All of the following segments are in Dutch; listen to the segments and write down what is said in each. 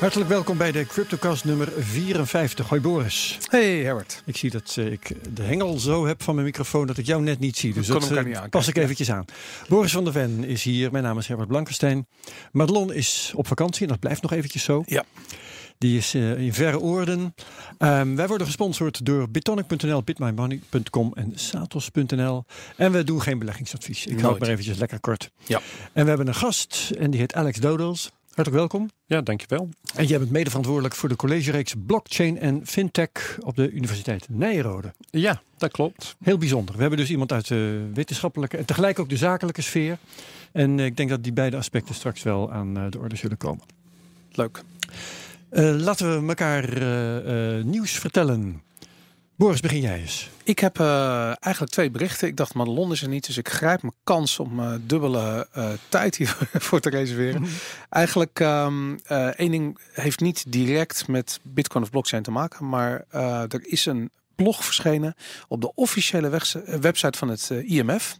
Hartelijk welkom bij de CryptoCast nummer 54. Hoi Boris. Hey Herbert. Ik zie dat eh, ik de hengel zo heb van mijn microfoon dat ik jou net niet zie. Dus dat elkaar eh, niet pas ik eventjes aan. Boris van der Ven is hier. Mijn naam is Herbert Blankenstein. Madelon is op vakantie en dat blijft nog eventjes zo. Ja. Die is eh, in verre oorden. Ehm, wij worden gesponsord door bitonic.nl, bitmymoney.com en satos.nl. En we doen geen beleggingsadvies. Ik hou het maar eventjes lekker kort. Ja. En we hebben een gast en die heet Alex Dodels. Hartelijk welkom. Ja, dankjewel. En jij bent mede verantwoordelijk voor de collegereeks Blockchain en Fintech op de Universiteit Nijrode. Ja, dat klopt. Heel bijzonder. We hebben dus iemand uit de wetenschappelijke en tegelijk ook de zakelijke sfeer. En eh, ik denk dat die beide aspecten straks wel aan eh, de orde zullen komen. Leuk. Eh, laten we elkaar nieuws vertellen. Boris, begin jij eens. Ik heb eh, eigenlijk twee berichten. Ik dacht, Madelon is er niet, dus ik grijp mijn kans om eh, dubbele eh, tijd hiervoor te reserveren. Eigenlijk, ehm eh, één ding heeft niet direct met Bitcoin of blockchain te maken, maar er is een blog verschenen op de officiële website van het IMF.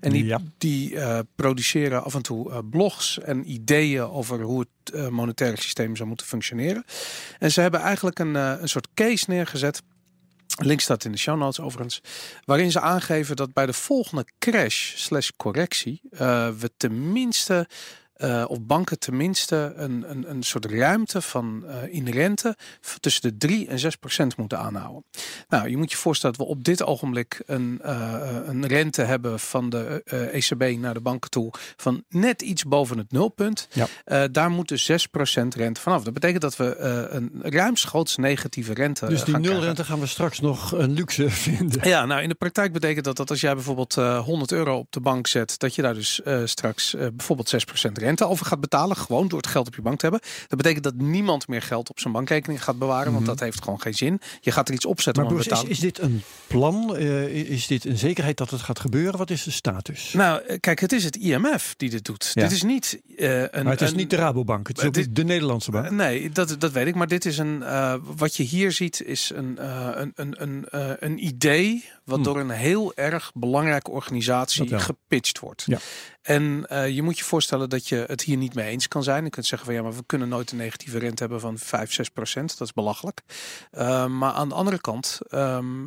En die, Ja. die produceren af en toe blogs en ideeën over hoe het monetaire systeem zou moeten functioneren. En ze hebben eigenlijk een, een soort case neergezet. Link staat in de show notes overigens. Waarin ze aangeven dat bij de volgende crash slash correctie eh, we tenminste eh, of banken tenminste een, een, een soort ruimte van eh, in rente tussen de 3 en 6 procent moeten aanhouden. Nou, je moet je voorstellen dat we op dit ogenblik een, eh, een rente hebben van de ECB naar de banken toe van net iets boven het nulpunt. Ja. Daar moet dus 6 procent rente vanaf. Dat betekent dat we een ruimschoots negatieve rente Dus die gaan krijgen. nulrente gaan we straks nog een luxe vinden. Ja, nou in de praktijk betekent dat dat als jij bijvoorbeeld eh 100 euro op de bank zet, dat je daar dus straks bijvoorbeeld 6% rente over gaat betalen, gewoon door het geld op je bank te hebben. Dat betekent dat niemand meer geld op zijn bankrekening gaat bewaren, want dat heeft gewoon geen zin. Je gaat er iets opzetten Mhm. Maar om te Boris, is, is dit een plan? Eh, is dit een zekerheid dat het gaat gebeuren? Wat is de status? Nou, eh, kijk, het is het IMF die dit doet. Ja. Dit is niet eh, een. maar het is een- niet de Rabobank, het is ook dit- niet de Nederlandse bank. Nee, dat, dat weet ik. Maar dit is een. wat je hier ziet, is een, een, een, een, een idee. Wat Hmm. door een heel erg belangrijke organisatie gepitcht wordt. Ja. En eh, je moet je voorstellen dat je het hier niet mee eens kan zijn. Je kunt zeggen van ja, maar we kunnen nooit een negatieve rente hebben van 5, 6 procent. Dat is belachelijk. Eh, maar aan de andere kant, ehm,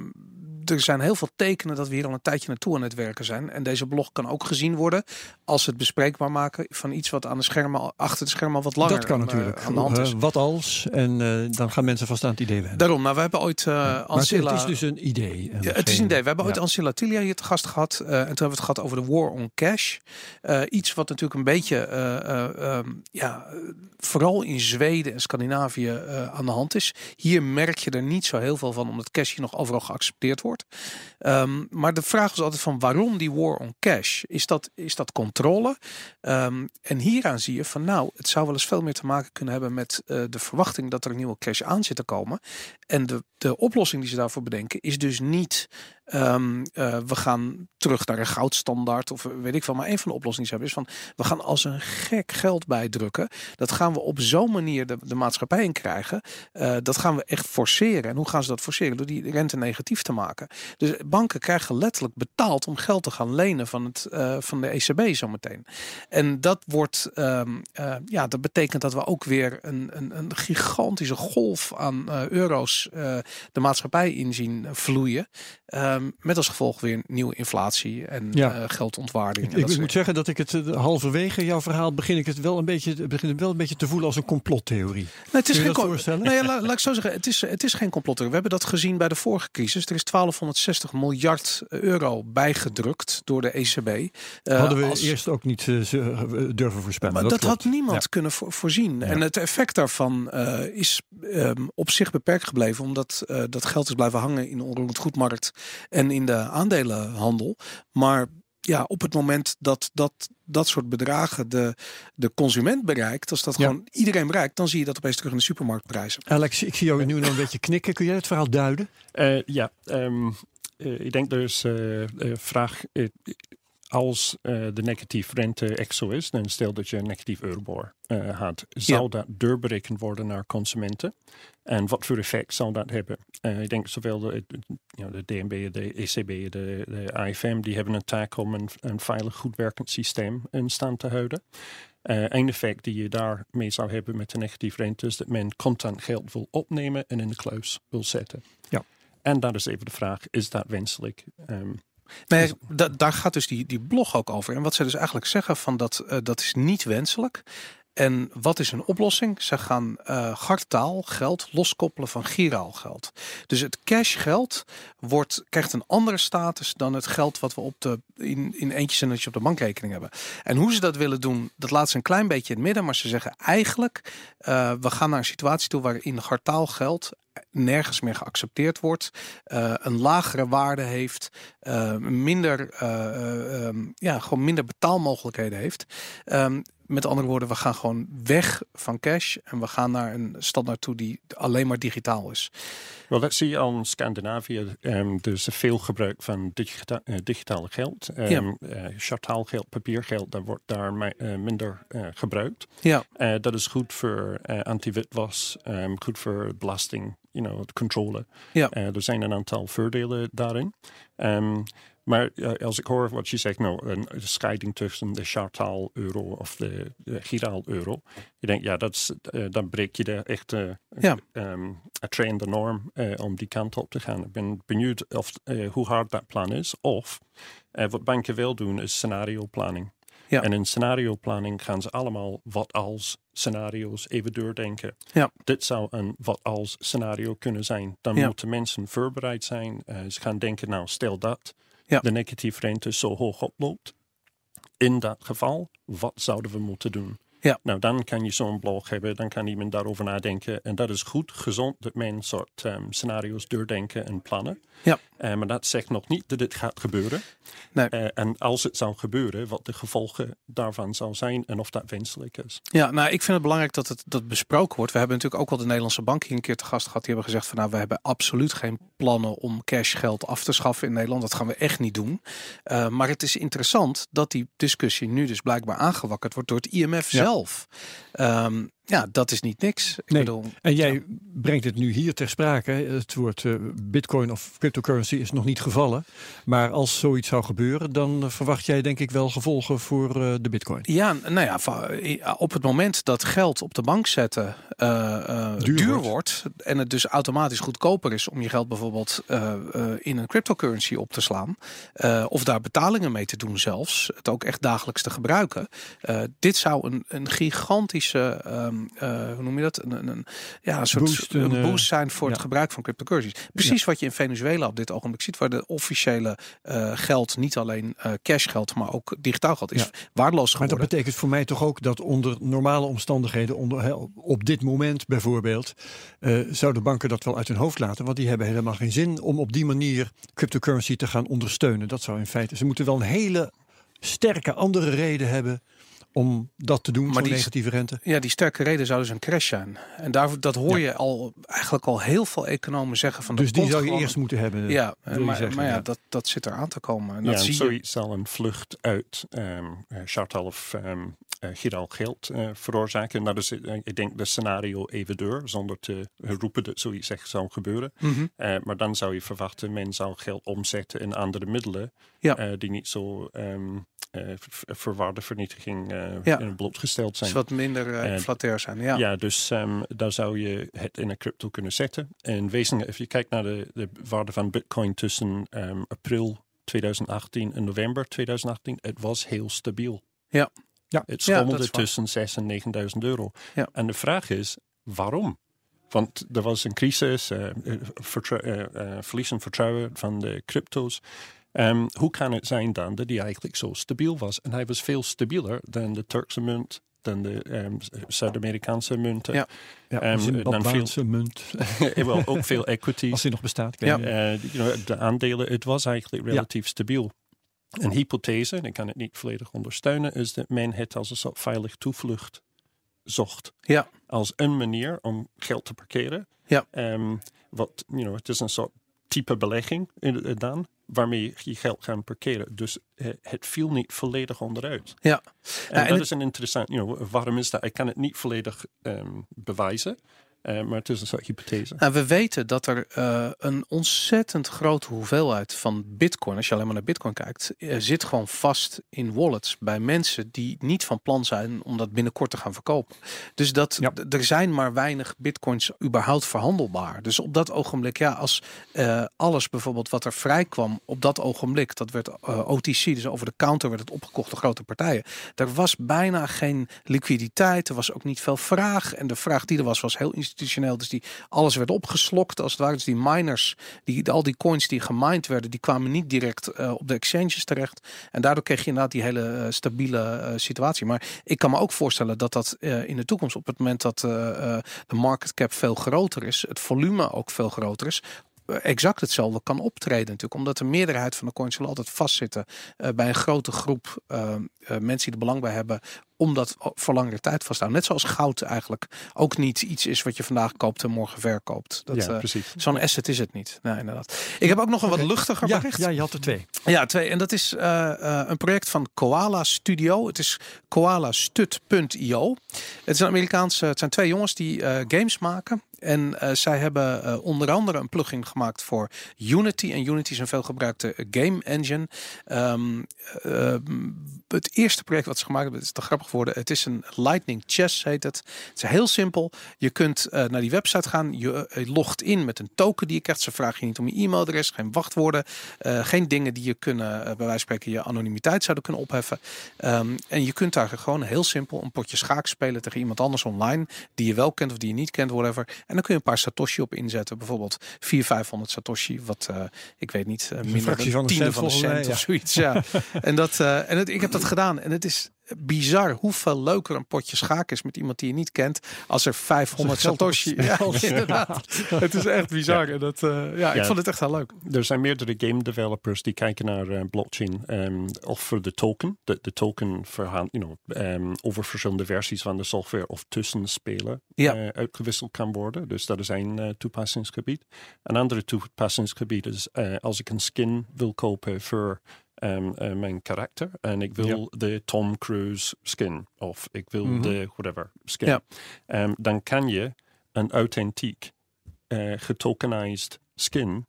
er zijn heel veel tekenen dat we hier al een tijdje naartoe aan het werken zijn. En deze blog kan ook gezien worden als het bespreekbaar maken van iets wat aan de schermen, achter de schermen al wat langer dat kan aan, natuurlijk. aan de hand is. Eh, wat als? En eh, dan gaan mensen vast aan het idee wennen. Daarom, nou, we hebben ooit maar het, Ancilla... het is dus een idee. Ja, het is een idee. We hebben ooit. Ancilla Tilia hier te gast gehad. eh, en toen hebben we het gehad over de war on cash. Iets wat natuurlijk een beetje, eh, eh, ehm, ja, vooral in Zweden en Scandinavië aan de hand is. Hier merk je er niet zo heel veel van, omdat cash hier nog overal geaccepteerd wordt. wordt. Ehm, maar de vraag was altijd van waarom die war on cash? Is dat, is dat controle? Ehm, en hieraan zie je van nou, het zou wel eens veel meer te maken kunnen hebben met eh, de verwachting dat er een nieuwe cash aan zit te komen. En de, de oplossing die ze daarvoor bedenken is dus niet ehm, eh, we gaan terug naar een goudstandaard of weet ik veel. Maar een van de oplossingen hebben is van we gaan als een gek geld bijdrukken. Dat gaan we op zo'n manier de, de maatschappij in krijgen. Eh, dat gaan we echt forceren. En hoe gaan ze dat forceren? Door die rente negatief te maken. Dus banken krijgen letterlijk betaald om geld te gaan lenen van, het, eh, van de ECB zometeen. En dat wordt, ehm, eh, ja, dat betekent dat we ook weer een, een, een gigantische golf aan eh, euro's de maatschappij in zien vloeien. Ehm, met als gevolg weer nieuwe inflatie en Ja. geldontwaarding. Ik, en ik soort moet zeggen dat ik het halverwege jouw verhaal begin ik het wel een beetje, begin het wel een beetje te voelen als een complottheorie. Nee, het is geen voorstellen? Nee, ja, la- laat ik zo zeggen. Het is, het is geen complot. We hebben dat gezien bij de vorige crisis. Er is 1260 miljard euro bijgedrukt door de ECB. Eh, Hadden we als- eerst ook niet eh, ze- eh, durven voorspellen. Maar dat, had niemand Ja. kunnen voor- voorzien. En het effect daarvan eh, is ehm, op zich beperkt gebleven, omdat eh, dat geld is blijven hangen in de onroerend goedmarkt en in de aandelenhandel. Maar ja, op het moment dat dat, dat soort bedragen de, de consument bereikt, als dat Ja. gewoon iedereen bereikt, dan zie je dat opeens terug in de supermarktprijzen. Alex, ik zie jou nu nog een beetje knikken. Kun jij het verhaal duiden? Eh, ja, ehm, eh, ik denk dus eh, eh, vraag. eh, als uh, de negatief rente echt zo is, dan stel dat je een negatief euribor uh, had, zou dat doorberekend worden naar consumenten? En wat voor effect zal dat hebben? Uh, ik denk zowel de, you know, de DNB, de ECB, de, de AFM, die hebben een taak om een, een veilig, goed werkend systeem in stand te houden. Uh, een effect die je daarmee zou hebben met de negatieve rente is dat men contant geld wil opnemen en in de kluis wil zetten. Ja. En dat is even de vraag, is dat wenselijk? Um, Nee, da daar gaat dus die, die blog ook over. En wat ze dus eigenlijk zeggen van dat, uh, dat is niet wenselijk. En wat is een oplossing? Ze gaan uh, geld loskoppelen van giraal geld. Dus het cashgeld krijgt een andere status dan het geld wat we op de, in, in eentjes en op de bankrekening hebben. En hoe ze dat willen doen, dat laat ze een klein beetje in het midden. Maar ze zeggen eigenlijk, uh, we gaan naar een situatie toe waarin gartaal geld nergens meer geaccepteerd wordt, uh, een lagere waarde heeft, uh, minder, ja, gewoon minder betaalmogelijkheden heeft. Um, met andere woorden, we gaan gewoon weg van cash en we gaan naar een standaard toe die alleen maar digitaal is. Wel, dat zie je al in Scandinavië. Um, er is veel gebruik van digita uh, digitale geld. Um, ja. uh, chartaalgeld, papiergeld, dat wordt daar uh, minder gebruikt. Ja. dat is goed voor anti-witwas, um, goed voor belasting, you know, controle. Ja. er zijn een aantal voordelen daarin. Maar uh, als ik hoor wat je zegt, nou, een, scheiding tussen de chartaal euro of de, de giraal euro. Je denkt, ja, dat is, uh, dan breek je de echte ja. um, train de norm uh, om die kant op te gaan. Ik ben benieuwd of, hoe hard dat plan is. Of wat banken wel doen, is scenario planning. Ja. En in scenario planning gaan ze allemaal wat als scenario's even doordenken. Ja. Dit zou een wat als scenario kunnen zijn. Dan ja. moeten mensen voorbereid zijn. ze gaan denken, nou, stel dat de negatieve rente zo hoog oploopt. In dat geval, wat zouden we moeten doen? Ja. Nou, dan kan je zo'n blog hebben, dan kan iemand daarover nadenken. En dat is goed, gezond, dat men soort um, scenario's doordenken en plannen. Ja. Uh, maar dat zegt nog niet dat het gaat gebeuren. Nee. Uh, en als het zou gebeuren, wat de gevolgen daarvan zou zijn en of dat wenselijk is. Ja, nou, ik vind het belangrijk dat het dat besproken wordt. We hebben natuurlijk ook al de Nederlandse bank hier een keer te gast gehad. Die hebben gezegd van nou, we hebben absoluut geen plannen om cashgeld af te schaffen in Nederland. Dat gaan we echt niet doen. Uh, maar het is interessant dat die discussie nu dus blijkbaar aangewakkerd wordt door het IMF ja. zelf. Um, ja, dat is niet niks. Ik nee. bedoel, en jij ja. brengt het nu hier ter sprake. Het woord uh, bitcoin of cryptocurrency is nog niet gevallen. Maar als zoiets zou gebeuren, dan verwacht jij denk ik wel gevolgen voor uh, de bitcoin. Ja, nou ja, op het moment dat geld op de bank zetten uh, duur, duur wordt. wordt. En het dus automatisch goedkoper is om je geld bijvoorbeeld in een cryptocurrency op te slaan. of daar betalingen mee te doen zelfs. Het ook echt dagelijks te gebruiken. dit zou een, een gigantische... Um, uh, hoe noem je dat? Een, ja, een soort Boost, een boost zijn voor ja. het gebruik van cryptocurrencies. Precies wat je in Venezuela op dit ogenblik ziet, waar de officiële uh, geld, niet alleen uh, cashgeld, maar ook digitaal geld, is Ja. waardeloos Maar dat betekent voor mij toch ook dat onder normale omstandigheden, onder, op dit moment bijvoorbeeld, eh, zouden banken dat wel uit hun hoofd laten. Want die hebben helemaal geen zin om op die manier cryptocurrency te gaan ondersteunen. Dat zou in feite, ze moeten wel een hele sterke andere reden hebben om dat te doen, Maar die- negatieve rente. Ja, die sterke reden zou dus een crash zijn. En daar, dat hoor je al eigenlijk al heel veel economen zeggen van. Dus die zou je gewoon- eerst moeten hebben. Ja, maar, zeggen, maar ja, ja. Dat, dat zit er aan te komen. En Ja, dat en zie je. zoiets zal een vlucht uit um, uh, chartal of um, uh, giraal geld uh, veroorzaken. En dat is, uh, ik denk, de scenario even door, zonder te roepen dat zoiets echt zou gebeuren. Mhm. Uh, maar dan zou je verwachten, men zou geld omzetten in andere middelen Ja. uh, die niet zo um, uh, ver- verwaarde vernietiging uh, Ja. uh, blootgesteld zijn. Dus wat minder En- inflatair zijn. Ja. Ja, dus um, daar zou je het in een crypto kunnen zetten. En wezenlijk, als je kijkt naar de, de waarde van Bitcoin tussen um, april 2018 en november 2018, het was heel stabiel. Ja. Ja. Het schommelde tussen 6 en 9000 euro. Ja. En de vraag is, waarom? Want er was een crisis, uh, verlies van vertrouwen van de crypto's. Um, hoe kan het zijn dan dat hij eigenlijk zo stabiel was? En hij was veel stabieler dan de Turkse munt, dan de um, Zuid-Amerikaanse munten. Ja. Ja, Ehm, dan Zimbabweanse munt, Wel, ook veel equities. als die nog bestaat. Ja. niet. Eh, you know, de aandelen, het was eigenlijk Ja. relatief stabiel. Een hypothese, en ik kan het niet volledig ondersteunen, is dat men het als een soort veilig toevlucht zocht. Ja. Als een manier om geld te parkeren. Ja. Ehm, wat, you know, het is een soort type belegging in- dan. Waarmee je geld gaan parkeren. Dus eh, het viel niet volledig onderuit. Ja. En, en dat het- is een interessant, you know, waarom is dat? Ik kan het niet volledig ehm, bewijzen, eh, maar het is een soort hypothese. Nou, we weten dat er eh, een ontzettend grote hoeveelheid van bitcoin, als je alleen maar naar bitcoin kijkt, eh, zit gewoon vast in wallets bij mensen die niet van plan zijn om dat binnenkort te gaan verkopen. Dus dat Ja. er zijn maar weinig bitcoins überhaupt verhandelbaar. Dus op dat ogenblik, ja, als alles bijvoorbeeld wat er vrij kwam op dat ogenblik, dat werd OTC, dus over de counter werd het opgekocht door grote partijen. Er was bijna geen liquiditeit, er was ook niet veel vraag. En de vraag die er was, was heel Dus die alles werd opgeslokt als het ware. Dus die miners, die, al die coins die gemined werden, die kwamen niet direct eh, op de exchanges terecht. En daardoor kreeg je inderdaad die hele eh, stabiele eh, situatie. Maar ik kan me ook voorstellen dat dat in de toekomst, op het moment dat de market cap veel groter is, het volume ook veel groter is, exact hetzelfde kan optreden natuurlijk. Omdat de meerderheid van de coins zullen altijd vastzitten bij een grote groep mensen die er belang bij hebben om dat o- voor langere tijd vast te houden. Net zoals goud eigenlijk ook niet iets is wat je vandaag koopt en morgen verkoopt. Dat, ja, eh. Zo'n asset is het niet. Nee, inderdaad. Ik heb ook nog een wat luchtiger Ja, bericht. ja, je had er twee. Ja, twee. En dat is eh, eh, een project van Koala Studio. Het is koalastut.io. Het is een Amerikaanse. Het zijn twee jongens die games maken. En zij hebben onder andere een plugin gemaakt voor Unity. En Unity is een veelgebruikte game engine. Ehm, eh, het eerste project wat ze gemaakt hebben, het is te grappig geworden. Het is een Lightning Chess heet het. Het is heel simpel. Je kunt eh, naar die website gaan. Je eh, logt in met een token die je krijgt. Ze vragen je niet om je e-mailadres, geen wachtwoorden. eh, geen dingen die je kunnen, bij wijze van spreken, je anonimiteit zouden kunnen opheffen. Ehm, en je kunt daar gewoon heel simpel een potje schaak spelen tegen iemand anders online. Die je wel kent of die je niet kent, whatever. En dan kun je een paar Satoshi op inzetten. Bijvoorbeeld 400, 500 Satoshi. Wat ik weet niet, minder dan van een tiende cent van mij, cent ja. of zoiets. Ja. en dat, en het, ik heb dat gedaan. En het is bizar hoeveel leuker een potje schaak is met iemand die je niet kent. Als er 500 geld op het Satoshi. Ja. Het is echt bizar. En dat, eh, ja, ik Ja. vond het echt heel leuk. Er zijn meerdere game developers die kijken naar eh, blockchain. ehm, of voor de token. De, de token verhaan, you know, ehm, over verschillende versies van de software of tussenspelen Ja. eh, uitgewisseld kan worden. Dus dat is een toepassingsgebied. Een andere toepassingsgebied is als ik een skin wil kopen voor eh, mijn karakter. En ik wil de Tom Cruise skin. Of ik wil Mhm. de whatever skin. Ja. Ehm, dan kan je een authentiek eh getokenized skin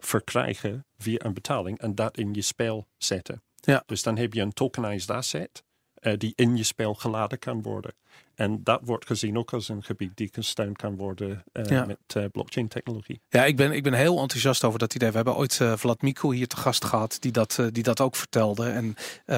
verkrijgen via een betaling en dat in je spel zetten. Ja. Dus dan heb je een tokenized asset eh, die in je spel geladen kan worden. En dat wordt gezien ook als een gebied die gesteund kan worden eh, Ja. met eh, blockchain technologie. Ja, ik ben, ik ben heel enthousiast over dat idee. We hebben ooit eh Vlad Miku hier te gast gehad, die dat, die dat ook vertelde. En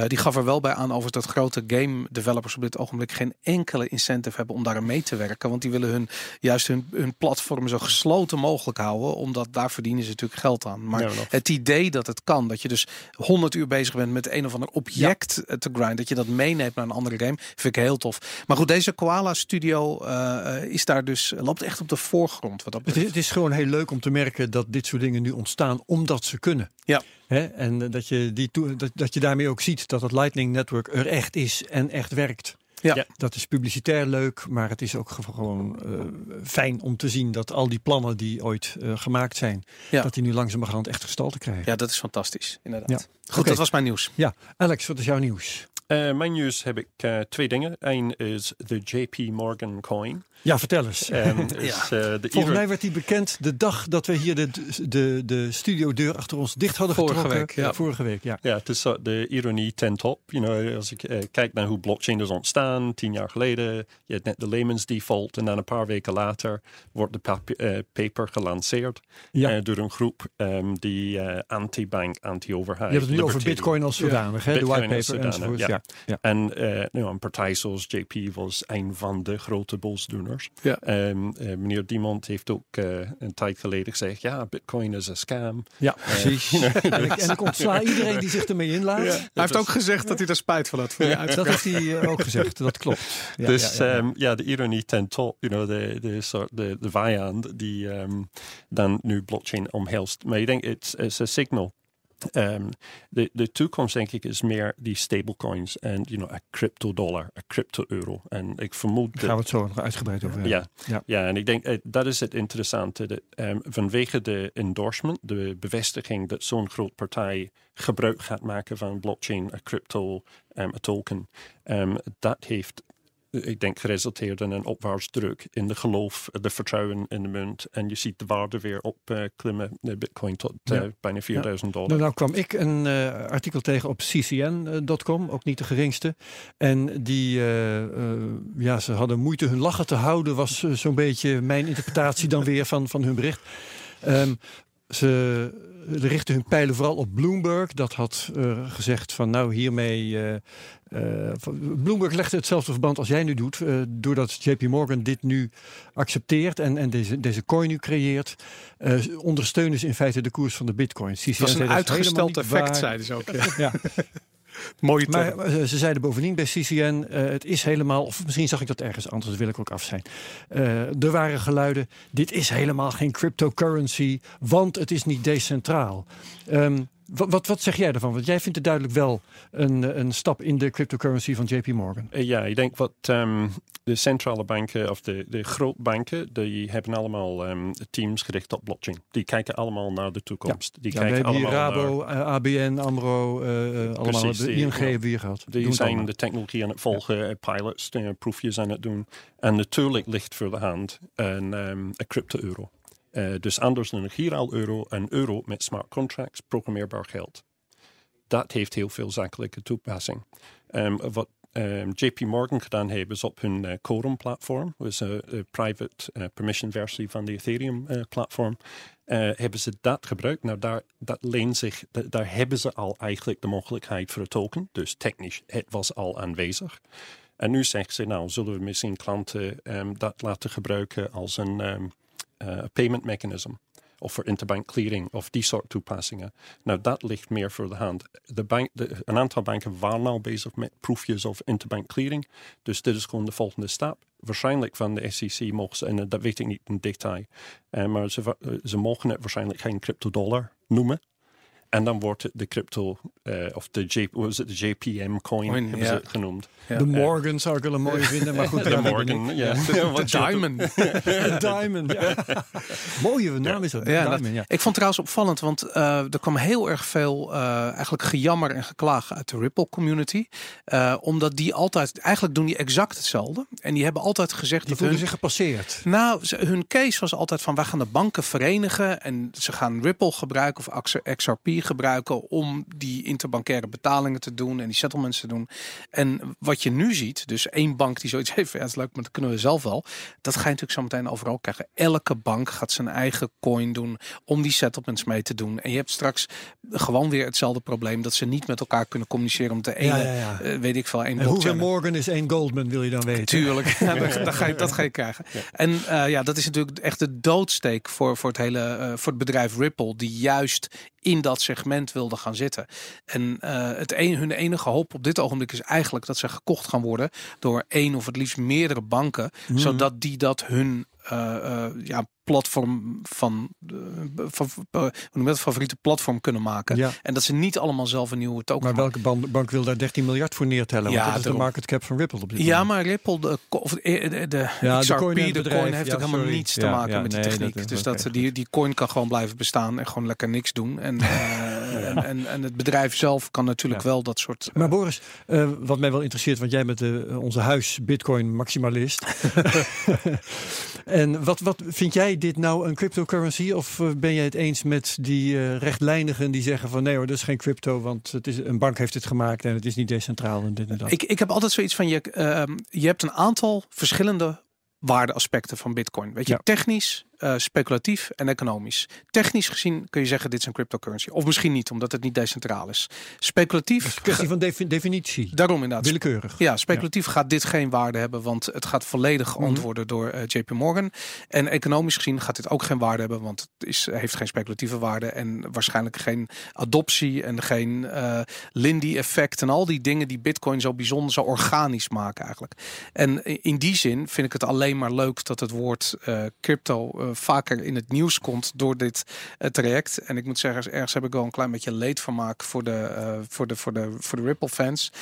die gaf er wel bij aan over dat grote game developers op dit ogenblik geen enkele incentive hebben om daar aan mee te werken. Want die willen hun, juist hun, hun platform zo gesloten mogelijk houden, omdat daar verdienen ze natuurlijk geld aan. Maar Ja, het idee dat het kan, dat je dus 100 uur bezig bent met een of ander object te grinden, dat je dat meeneemt naar een andere game, vind ik heel tof. Maar goed, deze Koala Studio eh, is daar dus, loopt echt op de voorgrond. Wat dat Het betreft. is, het is gewoon heel leuk om te merken dat dit soort dingen nu ontstaan omdat ze kunnen. Ja. Hè? En eh, dat je, die dat, dat je daarmee ook ziet dat het Lightning Network er echt is en echt werkt. Ja. Ja. Dat is publicitair leuk, maar het is ook ge- gewoon eh, fijn om te zien dat al die plannen die ooit eh, gemaakt zijn, Ja. dat die nu langzamerhand echt gestalte krijgen. Ja, dat is fantastisch, inderdaad. Ja. Goed, dat was mijn nieuws. Ja, Alex, wat is jouw nieuws? Eh, mijn nieuws heb ik eh, twee dingen. Eén is de JP Morgan coin. Ja, vertel eens. Ehm, is, eh, de Volgens mij werd die bekend de dag dat we hier de, de, de studiodeur achter ons dicht hadden Vorige getrokken. week, ja. Vorige week, ja. Ja, het is zo de ironie ten top. You know, als ik eh, kijk naar hoe blockchain is ontstaan, tien jaar geleden, je hebt net de layman's default en dan een paar weken later wordt de pap- eh, paper gelanceerd Ja. eh, door een groep ehm, die eh, anti-bank, anti-overheid. Je hebt het nu over Bitcoin als zodanig, hè? de white paper enzovoort. Ja. En eh, nou, een partij zoals JP was een van de grote Ja. Ehm, eh, meneer Diemond heeft ook eh, een tijd geleden gezegd, ja, Bitcoin is een scam. Ja, precies. en, ik, en ik ontsla iedereen die zich ermee inlaat. Hij heeft ook gezegd dat hij er spijt van had voor die Dat heeft hij eh, ook gezegd, dat klopt. Ja, dus ja, ja, ja. ehm, ja, de ironie ten top, you know, de, de, soort, de, de vijand die ehm, dan nu blockchain omhelst. Maar ik denk, het is een signal. Um, de, de toekomst, denk ik, is meer die stablecoins en you know, een crypto-dollar, een crypto-euro. En ik vermoed. Daar gaan we het zo nog uitgebreid over hebben. Ja, ja. ja en ik denk eh, dat is het interessante. Dat, um, vanwege de endorsement, de bevestiging dat zo'n groot partij gebruik gaat maken van blockchain, een crypto, um, een token, dat heeft ik denk, geresulteerd in een opwaartsdruk in de geloof, de vertrouwen in de munt. En je ziet de waarde weer opklimmen, de bitcoin tot uh, bijna 4000 dollar. Nou, nou, kwam ik een uh, artikel tegen op ccn.com, ook niet de geringste. En die, uh, ja, ze hadden moeite hun lachen te houden, was zo'n beetje mijn interpretatie dan weer van, van hun bericht. Um, ze richten hun pijlen vooral op Bloomberg. Dat had uh, gezegd van nou hiermee. Uh, uh, Bloomberg legde hetzelfde verband als jij nu doet. doordat JP Morgan dit nu accepteert en, en deze, deze coin nu creëert. ondersteunen ze in feite de koers van de bitcoin. Dat is een uitgesteld effect, zeiden ze ook. ja. Mooie Maar uh, ze zeiden bovendien bij CCN, uh, eh, het is helemaal, of misschien zag ik dat ergens anders, wil ik ook af zijn. Uh, er waren geluiden, dit is helemaal geen cryptocurrency, want het is niet decentraal. Um, wat, wat, wat, zeg jij ervan? Want jij vindt het duidelijk wel een, een stap in de cryptocurrency van JP Morgan. Uh, ja, ik denk wat um, de centrale banken of de, de grootbanken, die hebben allemaal um, teams gericht op blockchain. Die kijken allemaal naar de toekomst. Die ja, kijken allemaal Rabo, naar... ABN, AMRO, uh, allemaal de ING hebben we gehad. Die zijn de technologie aan het volgen, ja. pilots, proefjes aan het doen. En natuurlijk ligt voor de hand een, um, een crypto-euro. Uh, dus anders dan een giraal-euro, een euro met smart contracts, programmeerbaar geld. Dat heeft heel veel zakelijke toepassing. Um, wat ehm, JP Morgan gedaan hebben is op hun uh, Quorum-platform, dus een private uh, permission versie van de Ethereum-platform, hebben ze dat gebruikt. Nou, daar, dat leent zich, daar hebben ze al eigenlijk de mogelijkheid voor een token. Dus technisch, het was al aanwezig. En nu zeggen ze, nou, zullen we misschien klanten um, dat laten gebruiken als een uh, payment mechanism of voor interbank clearing of die soort toepassingen. Nou, dat ligt meer voor de hand. De bank, een aantal banken waren al bezig met of interbank clearing. Dus dit is gewoon de volgende stap. Waarschijnlijk van de SEC mogen ze, en dat weet ik niet in detail, uh, maar ze, uh, ze mogen het waarschijnlijk geen crypto dollar noemen. En dan wordt het de crypto, uh, of de, J, was het de JPM coin, coin hebben ja. ze het genoemd. Ja. De Morgan zou ik wel een mooie vinden, maar goed. De Morgan, ja. De, Diamond. de Diamond, ja. Mooie naam is dat. Ja, Diamond, dat, ja. Ik vond het trouwens opvallend, want uh, er kwam heel erg veel uh, eigenlijk gejammer en geklaag uit de Ripple community. omdat die altijd, eigenlijk doen die exact hetzelfde. En die hebben altijd gezegd... Die voelen hun, zich gepasseerd. Nou, hun case was altijd van, wij gaan de banken verenigen en ze gaan Ripple gebruiken of XRP gebruiken om die interbankaire betalingen te doen en die settlements te doen. En wat je nu ziet, dus één bank die zoiets heeft, ja, is leuk, maar dat kunnen we zelf wel. Dat ga je natuurlijk zo meteen overal krijgen. Elke bank gaat zijn eigen coin doen om die settlements mee te doen. En je hebt straks gewoon weer hetzelfde probleem dat ze niet met elkaar kunnen communiceren om de ene, ja, ja, uh, weet ik veel, één Hoeveel Morgan is één Goldman, wil je dan weten? Tuurlijk, ja, dat, ga je, dat ga je krijgen. En uh, ja, dat is natuurlijk echt de doodsteek voor, voor het hele, uh, voor het bedrijf Ripple, die juist in dat segment wilden gaan zitten. En uh, het een, hun enige hoop op dit ogenblik is eigenlijk dat ze gekocht gaan worden door één of het liefst meerdere banken, mm. zodat die dat hun uh, uh, ja, platform van, uh, van uh, het favoriete platform kunnen maken. Ja. En dat ze niet allemaal zelf een nieuwe token Maar welke bank, bank wil daar 13 miljard voor neertellen? Ja, Want dat is de market cap van Ripple op dit Ja, maar Ripple, de, of de, de, de, ja, XRP, de coin, de coin heeft ook helemaal niets te maken met nee, die techniek. Dat, dus dat, die, die coin kan gewoon blijven bestaan en gewoon lekker niks doen. En, uh, en, en, en, het bedrijf zelf kan natuurlijk wel dat soort... Maar Boris, wat mij wel interesseert, want jij bent de, onze huis Bitcoin maximalist. en wat, wat vind jij dit nou een cryptocurrency? Of eh, ben jij het eens met die uh, rechtlijnigen die zeggen van nee hoor, dat is geen crypto, want het is, een bank heeft het gemaakt en het is niet decentraal en dit en dat. Ik, ik heb altijd zoiets van je, uh, je hebt een aantal verschillende waardeaspecten van Bitcoin. Weet je, ja. technisch, uh, speculatief en economisch. Technisch gezien kun je zeggen dit is een cryptocurrency. Of misschien niet, omdat het niet decentraal is. Speculatief... Is kwestie van defi definitie. Daarom inderdaad. Willekeurig. Ja, speculatief ja. gaat dit geen waarde hebben, want het gaat volledig mhm. geantwoorden mm -hmm. door uh, JP Morgan. En economisch gezien gaat dit ook geen waarde hebben, want het is, heeft geen speculatieve waarde en waarschijnlijk geen adoptie en geen uh, Lindy-effect en al die dingen die Bitcoin zo bijzonder, zo organisch maken eigenlijk. En in die zin vind ik het alleen maar leuk dat het woord crypto vaker in het nieuws komt door dit traject. En ik moet zeggen, ergens heb ik wel een klein beetje leedvermaak voor de, voor de, voor de, voor de Ripple fans.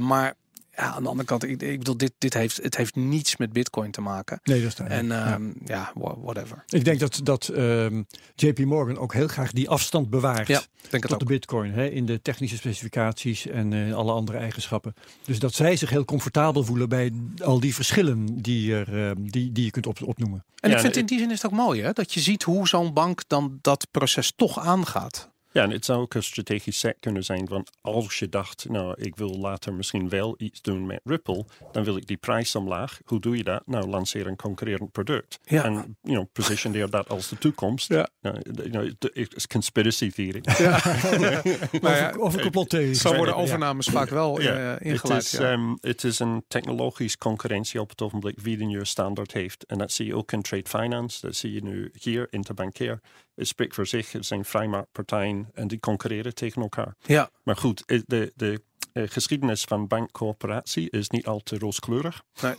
maar ja, aan de andere kant, ik, ik bedoel, dit, dit heeft, het heeft niets met Bitcoin te maken. Nee, dat is En uh, ja. whatever. Ik denk dat, dat um, JP Morgan ook heel graag die afstand bewaart ja, denk tot de Bitcoin. Hè, in de technische specificaties en uh, alle andere eigenschappen. Dus dat zij zich heel comfortabel voelen bij al die verschillen die, er, uh, die, die je kunt op, opnoemen. En ja, ik vind in die zin is het ook mooi hè, dat je ziet hoe zo'n bank dan dat proces toch aangaat. Ja, en het zou ook een strategisch set kunnen zijn. Want als je dacht, nou, ik wil later misschien wel iets doen met Ripple, dan wil ik die prijs omlaag. Hoe doe je dat? Nou, lanceer een concurrerend product. Ja. En, you know, positioneer dat als de toekomst. Ja. You know, het is conspiracy theory. Ja. maar ja, of een complottheorie. Zo worden overnames vaak wel uh, ingeleid. Het is, um, het is een technologisch concurrentie op het ogenblik wie de nieuwe standaard heeft. En dat zie je ook in trade finance. Dat zie je nu hier, interbankair het spreekt voor zich. Het zijn vrijmarktpartijen en die concurreren tegen elkaar. Ja. Maar goed, de, de uh, geschiedenis van bankcoöperatie is niet al te rooskleurig. Nee.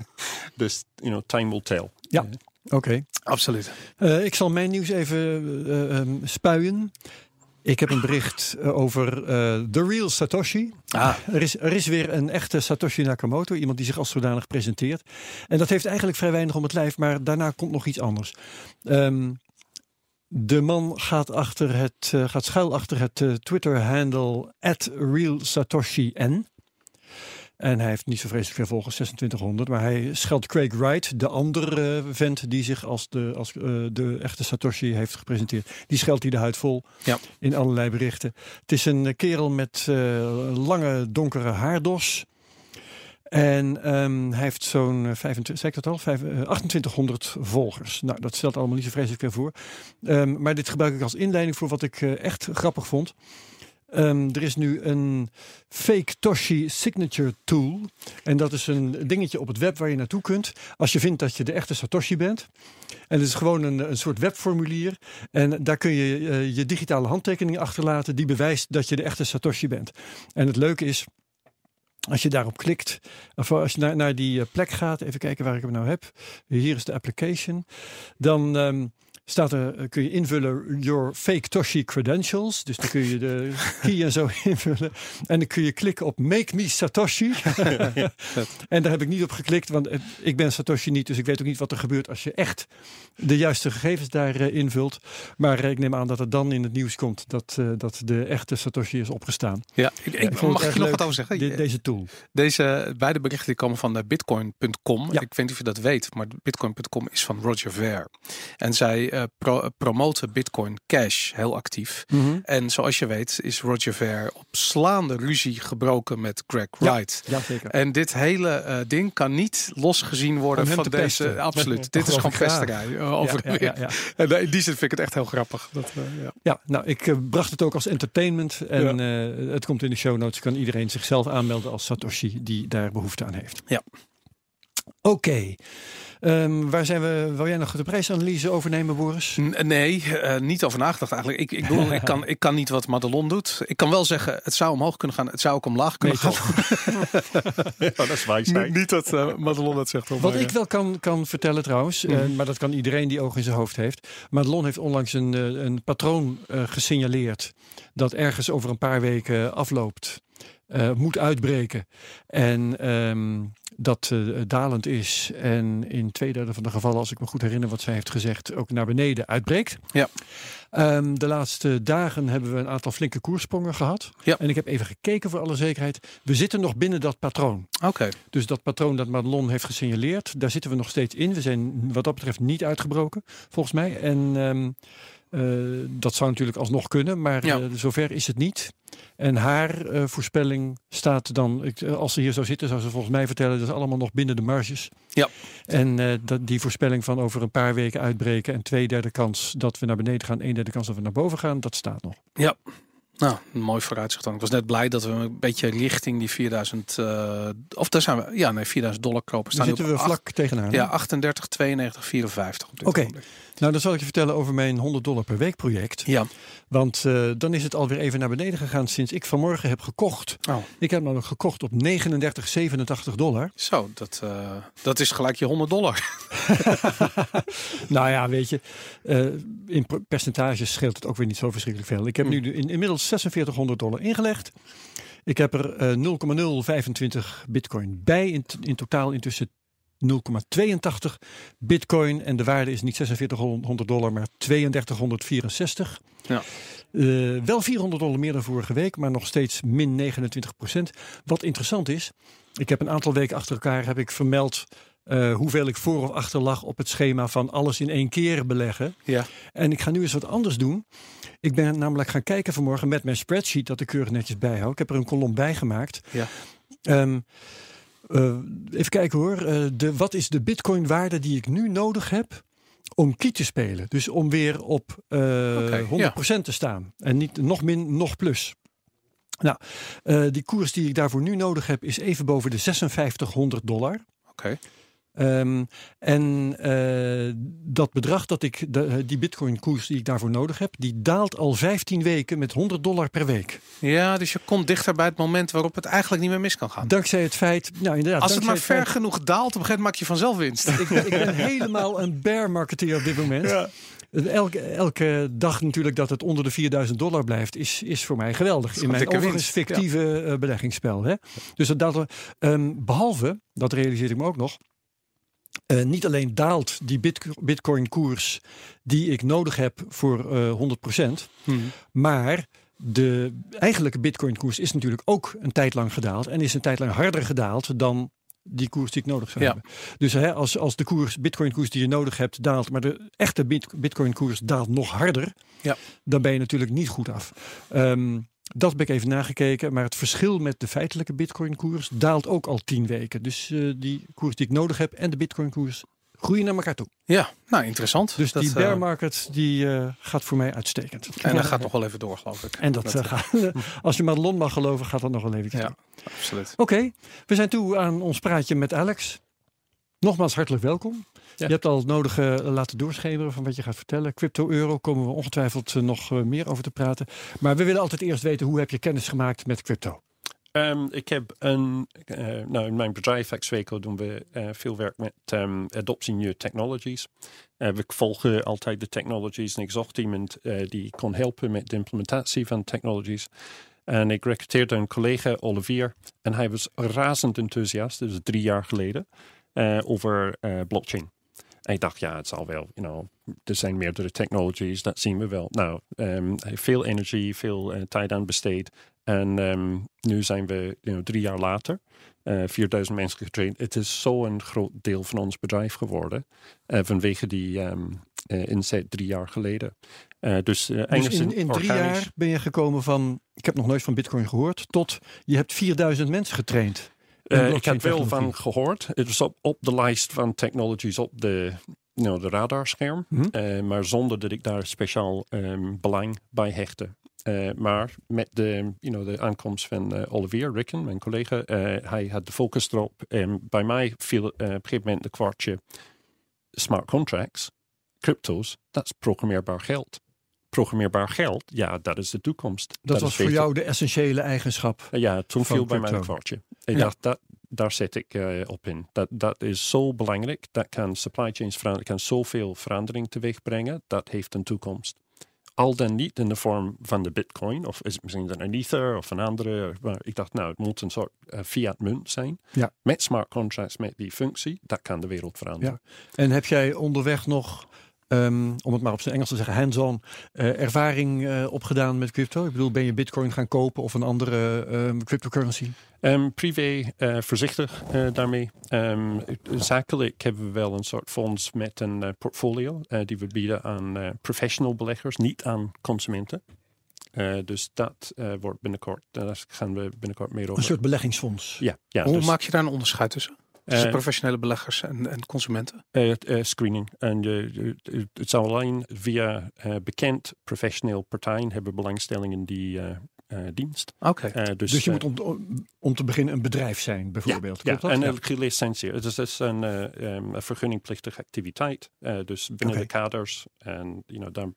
dus, you know, time will tell. Ja, uh, oké. Okay. Absoluut. Uh, ik zal mijn nieuws even um, spuien. Ik heb een bericht over The Real Satoshi. Ah. Er, is, er is weer een echte Satoshi Nakamoto, iemand die zich als zodanig presenteert. En dat heeft eigenlijk vrij weinig om het lijf, maar daarna komt nog iets anders. Um, de man gaat, achter het, uh, gaat schuil achter het uh, Twitter-handle @realsatoshi_n. En hij heeft niet zo vreselijk veel volgers, 2600. Maar hij scheldt Craig Wright, de andere uh, vent die zich als, de, als de echte Satoshi heeft gepresenteerd. Die scheldt hij de huid vol ja. in allerlei berichten. Het is een kerel met lange donkere haardos. En um, hij heeft zo'n 25, zeg ik dat al, 5, uh, 2800 volgers. Nou, dat stelt allemaal niet zo vreselijk voor. Um, maar dit gebruik ik als inleiding voor wat ik uh, echt grappig vond. Um, er is nu een fake Toshi signature tool. En dat is een dingetje op het web waar je naartoe kunt. Als je vindt dat je de echte Satoshi bent. En het is gewoon een, een soort webformulier. En daar kun je je digitale handtekening achterlaten. Die bewijst dat je de echte Satoshi bent. En het leuke is. Als je daarop klikt, of als je naar, die plek gaat, even kijken waar ik hem nou heb. Hier is de application. Dan um, staat er, kun je invullen your fake Toshi credentials. Dus dan kun je de key en zo invullen. En dan kun je klikken op make me Satoshi. en daar heb ik niet op geklikt, want ik ben Satoshi niet. Dus ik weet ook niet wat er gebeurt als je echt de juiste gegevens daar uh, invult. Maar uh, ik neem aan dat het dan in het nieuws komt dat, uh, dat de echte Satoshi is opgestaan. Ja, ik, ik, mag ik je nog wat over zeggen? De, deze tool. Deze beide berichten die komen van bitcoin.com. Ja. Ik weet niet of je dat weet, maar bitcoin.com is van Roger Ver. En zij uh, pro promoten Bitcoin Cash heel actief. Mhm. Mm -hmm. En zoals je weet is Roger Ver op slaande ruzie gebroken met Greg Wright. Ja, ja zeker. En dit hele uh, ding kan niet losgezien worden van deze. pesten. Dit is gewoon pesterij. Uh, over ja, ja, ja, En in die zin vind ik het echt heel grappig. Dat, ja. ja, nou, ik bracht het ook als entertainment. En het komt in de show notes. Kan iedereen zichzelf aanmelden als Satoshi die daar behoefte aan heeft. Ja. Oké. Okay. Um, waar zijn we? Wil jij nog de prijsanalyse overnemen, Boris? N nee, uh, niet over nagedacht eigenlijk. Ik, ik, bedoel, ik, kan, ik kan niet wat Madelon doet. Ik kan wel zeggen, het zou omhoog kunnen gaan. Het zou ook omlaag kunnen nee, gaan. oh, dat is wijsheid. niet dat uh, Madelon dat zegt. Wat ik wel kan, kan vertellen trouwens, mm -hmm. uh, maar dat kan iedereen die oog in zijn hoofd heeft. Madelon heeft onlangs een, een patroon gesignaleerd dat ergens over een paar weken afloopt. Uh, moet uitbreken. En um, dat uh, dalend is. En in twee derde van de gevallen, als ik me goed herinner wat zij heeft gezegd, ook naar beneden uitbreekt. Ja. Um, de laatste dagen hebben we een aantal flinke koersprongen gehad. Ja. En ik heb even gekeken voor alle zekerheid. We zitten nog binnen dat patroon. Oké. Okay. Dus dat patroon dat Madelon heeft gesignaleerd, daar zitten we nog steeds in. We zijn wat dat betreft niet uitgebroken, volgens mij. En um, uh, dat zou natuurlijk alsnog kunnen, maar ja. uh, zover is het niet. En haar uh, voorspelling staat dan, ik, als ze hier zou zitten, zou ze volgens mij vertellen, dat is allemaal nog binnen de marges. Ja. En uh, dat, die voorspelling van over een paar weken uitbreken en twee derde kans dat we naar beneden gaan, een derde kans dat we naar boven gaan, dat staat nog. Ja. Nou, een mooi vooruitzicht dan. Ik was net blij dat we een beetje richting die 4000, uh, of daar zijn we, ja, nee, 4000 dollar kopen. Staan zitten we vlak tegenaan. Ja, 38, 92, 54 Oké, nou dan zal ik je vertellen over mijn 100 dollar per week project. Ja. Want uh, dan is het alweer even naar beneden gegaan sinds ik vanmorgen heb gekocht. Oh. Ik heb nog gekocht op 39,87 dollar. Zo, dat, uh, dat is gelijk je 100 dollar. nou ja, weet je, uh, in percentages scheelt het ook weer niet zo verschrikkelijk veel. Ik heb nu in, inmiddels 4600 dollar ingelegd. Ik heb er 0,025 bitcoin bij. In, in totaal intussen 0,82 bitcoin. En de waarde is niet 4600 dollar, maar 3264. Ja. Uh, wel 400 dollar meer dan vorige week, maar nog steeds min 29 procent. Wat interessant is, ik heb een aantal weken achter elkaar heb ik vermeld uh, hoeveel ik voor of achter lag op het schema van alles in één keer beleggen. Ja. En ik ga nu eens wat anders doen. Ik ben namelijk gaan kijken vanmorgen met mijn spreadsheet dat ik keurig netjes bijhoud. Ik heb er een kolom bij gemaakt. Ja. Um, uh, even kijken hoor. Uh, de, wat is de bitcoin waarde die ik nu nodig heb om key te spelen? Dus om weer op uh, okay, 100% ja. te staan. En niet nog min, nog plus. Nou, die koers die ik daarvoor nu nodig heb is even boven de 5600 dollar. Oké. Okay. Um, en uh, dat bedrag dat ik, de, die bitcoin koers die ik daarvoor nodig heb, die daalt al 15 weken met 100 dollar per week. Ja, dus je komt dichter bij het moment waarop het eigenlijk niet meer mis kan gaan. Dankzij het feit, nou inderdaad. Als het maar het ver feit, genoeg daalt, op een gegeven moment maak je vanzelf winst. ik, ik ben helemaal een bear marketeer op dit moment. Ja. Elke, elke dag natuurlijk dat het onder de 4000 dollar blijft, is, is voor mij geweldig. In mijn overigens winst. fictieve ja. uh, beleggingsspel. Hè? Dus dat, dat um, behalve, dat realiseer ik me ook nog. Uh, niet alleen daalt die bitcoin koers die ik nodig heb voor uh, 100%, hmm. maar de eigenlijke bitcoin koers is natuurlijk ook een tijd lang gedaald en is een tijd lang harder gedaald dan die koers die ik nodig zou Ja. hebben. Dus hè, als, als de koers, bitcoin koers die je nodig hebt daalt, maar de echte bitcoin koers daalt nog harder, Ja. dan ben je natuurlijk niet goed af. Um, dat heb ik even nagekeken, maar het verschil met de feitelijke bitcoin-koers daalt ook al tien weken. Dus uh, die koers die ik nodig heb en de bitcoin-koers groeien naar elkaar toe. Ja, nou interessant. Dus Dat, die eh, bear market die uh, gaat voor mij uitstekend. En dat gaat nog wel even door, geloof ik. En dat, uh, gaat, als je Madelon mag geloven, gaat dat nog wel even Ja, absoluut. Oké, okay, we zijn toe aan ons praatje met Alex. Nogmaals hartelijk welkom. Je hebt al het nodige laten doorschemeren van wat je gaat vertellen. Crypto-euro komen we ongetwijfeld nog meer over te praten. Maar we willen altijd eerst weten hoe heb je kennis gemaakt met crypto? Um, ik heb een, uh, nou in mijn bedrijf Exweco doen we uh, veel werk met um, adoptie nieuwe technologies. Uh, we volgen altijd de technologies en ik zocht iemand die kon helpen met de implementatie van technologies. En ik recruteerde een collega, Olivier, en hij was razend enthousiast, is drie jaar geleden, over blockchain. En ik dacht, ja, het zal wel, you know, er zijn meerdere technologies, dat zien we wel. Nou, um, veel energie, veel uh, tijd aan besteed. En um, nu zijn we you know, drie jaar later, uh, 4000 mensen getraind. Het is zo'n groot deel van ons bedrijf geworden, uh, vanwege die um, inzet drie jaar geleden. dus, dus in, in drie jaar ben je gekomen van, ik heb nog nooit van bitcoin gehoord, tot je hebt 4000 mensen getraind. Uh, ik heb wel van gehoord. Het is op, op de lijst van technologies op de, you know, de radarscherm. Mhm. -hmm. uh, maar zonder dat ik daar speciaal um, belang bij hechtte. Uh, maar met de, you know, de aankomst van Olivier Ricken, mijn collega, hij had de focus erop. Bij mij viel op een gegeven moment de kwartje smart contracts, crypto's, dat is programmeerbaar geld programmeerbaar geld, ja, dat is de toekomst. Dat, dat was voor jou de essentiële eigenschap. Ja, toen viel bij mij een kwartje. Ik Ja. dacht, dat, daar zet ik uh, op in. Dat, dat is zo belangrijk. Dat kan supply chains veranderen, kan zoveel verandering teweeg brengen. Dat heeft een toekomst. Al dan niet in de vorm van de bitcoin, of is het misschien dan een ether of een andere. Maar ik dacht, nou, het moet een soort uh, fiat munt zijn. Ja. Met smart contracts, met die functie, dat kan de wereld veranderen. En heb jij onderweg nog Um, om het maar op zijn Engels te zeggen, hands-on uh, ervaring uh, opgedaan met crypto? Ik bedoel, ben je bitcoin gaan kopen of een andere um, cryptocurrency? Um, privé uh, voorzichtig daarmee. zakelijk hebben we wel een soort fonds met een portfolio die we bieden aan professional beleggers, niet aan consumenten. dus dat wordt binnenkort, daar gaan we binnenkort meer over. Een soort beleggingsfonds? Ja. ja Hoe dus, maak je daar een onderscheid tussen? Dus Eh, professionele beleggers en, en consumenten. eh, eh, screening. En het zou alleen via eh, bekend professioneel partijen hebben belangstelling in die eh, eh, dienst. Oké. Dus, Dus je moet om, om te beginnen een bedrijf zijn, bijvoorbeeld. Ja, Klopt dat? en Ja. Het is, het is een, eh, ehm, een vergunningplichtige activiteit. Eh, dus binnen de kaders en you know, daar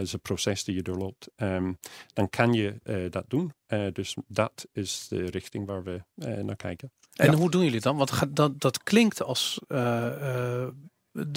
is een proces die je doorloopt. Ehm, dan kan je eh, dat doen. Eh, dus dat is de richting waar we eh, naar kijken. En Ja. hoe doen jullie dan? Want dat, dat klinkt als eh, eh,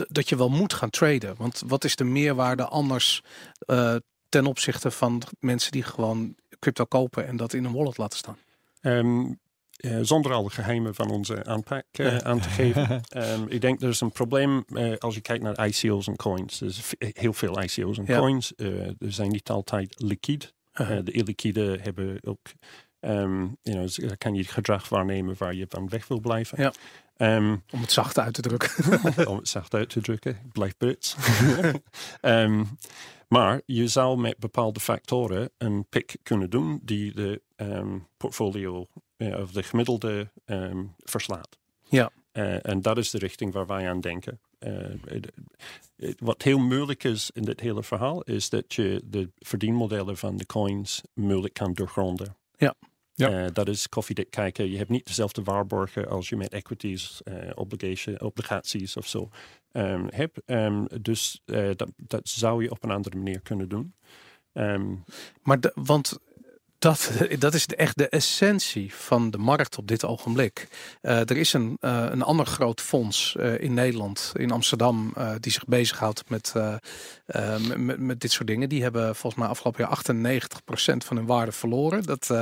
dat je wel moet gaan traden. Want wat is de meerwaarde anders eh, ten opzichte van mensen die gewoon crypto kopen en dat in een wallet laten staan? Ehm, eh, zonder alle geheimen van onze aanpak aan te geven. Ehm, ik denk er is een probleem als je kijkt naar ICO's en coins. Er is v- heel veel ICO's en Ja. coins. Er zijn niet altijd liquid. Uh-huh. De illiquide hebben ook, ehm, you know, kan je gedrag waarnemen waar je van weg wil blijven. Ja. Ehm, Om het zacht uit te drukken. om het zacht uit te drukken, ik blijf Brits. Ehm, maar je zou met bepaalde factoren een pick kunnen doen die de ehm, portfolio eh, of de gemiddelde verslaat. Ja. Eh, en dat is de richting waar wij aan denken. Eh, het- het- wat heel moeilijk is in dit hele verhaal, is dat je de verdienmodellen van de coins moeilijk kan doorgronden. Ja. Ja. Eh, dat is koffiedik kijken. Je hebt niet dezelfde waarborgen als je met equities, eh, obligation, obligaties of zo ehm, hebt. Ehm, dus eh, dat, dat zou je op een andere manier kunnen doen. Ehm, Maar de, want dat, dat is echt de essentie van de markt op dit ogenblik. Eh, er is een, eh, een ander groot fonds eh, in Nederland, in Amsterdam, die zich bezighoudt met, met- met, dit soort dingen. Die hebben volgens mij afgelopen jaar 98% van hun waarde verloren. Dat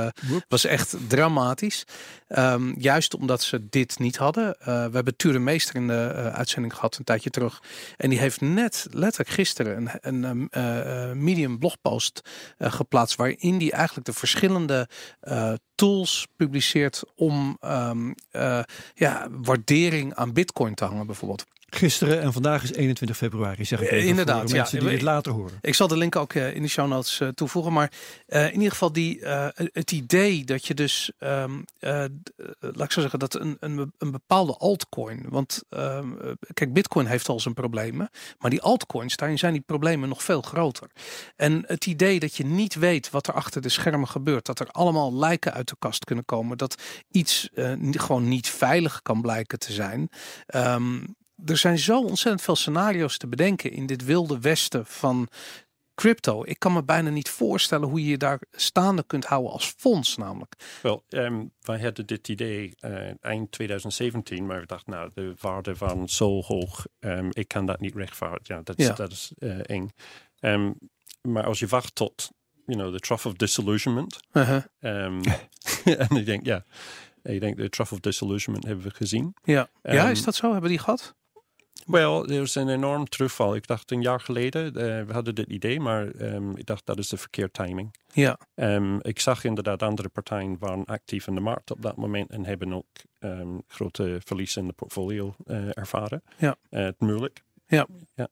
was echt dramatisch. Ehm, juist omdat ze dit niet hadden. We hebben Ture Meester in de uitzending gehad een tijdje terug. En die heeft net letterlijk gisteren een, een medium blogpost geplaatst. Waarin die eigenlijk de verschillende eh, tools publiceert om ehm, eh, ja, waardering aan bitcoin te hangen bijvoorbeeld. Gisteren en vandaag is 21 februari, zeg ik Eh, even inderdaad, voor de ja. mensen die dit later horen. Ik zal de link ook eh, in de show notes eh, toevoegen. Maar in ieder geval die, het idee dat je dus, ehm, eh, eh, laat ik zo zeggen, dat een, een, een bepaalde altcoin. Want ehm, eh, kijk, Bitcoin heeft al zijn problemen. Maar die altcoins, daarin zijn die problemen nog veel groter. En het idee dat je niet weet wat er achter de schermen gebeurt. Dat er allemaal lijken uit de kast kunnen komen. Dat iets gewoon niet veilig kan blijken te zijn. Ehm, er zijn zo ontzettend veel scenario's te bedenken in dit wilde westen van crypto. Ik kan me bijna niet voorstellen hoe je je daar staande kunt houden als fonds namelijk. Wel, ehm, wij hadden dit idee eh, eind 2017, maar we dachten, nou, de waarde van zo hoog, ehm, ik kan dat niet rechtvaardigen. Ja, dat is, Ja. dat is eh, eng. Ehm, maar als je wacht tot, you know, the trough of disillusionment, Uh-huh. en ik denk, ja, ik denk de trough of disillusionment hebben we gezien. Ja. ja, is dat zo? Hebben die gehad? Wel, er is een enorm terugval. Ik dacht een jaar geleden, eh, we hadden dit idee, maar ehm, ik dacht dat is de verkeerde timing. Ja. Ehm, ik zag inderdaad andere partijen waren actief in de markt op dat moment en hebben ook ehm, grote verliezen in de portfolio eh, ervaren. Ja. Eh, het moeilijk. Ja. ja.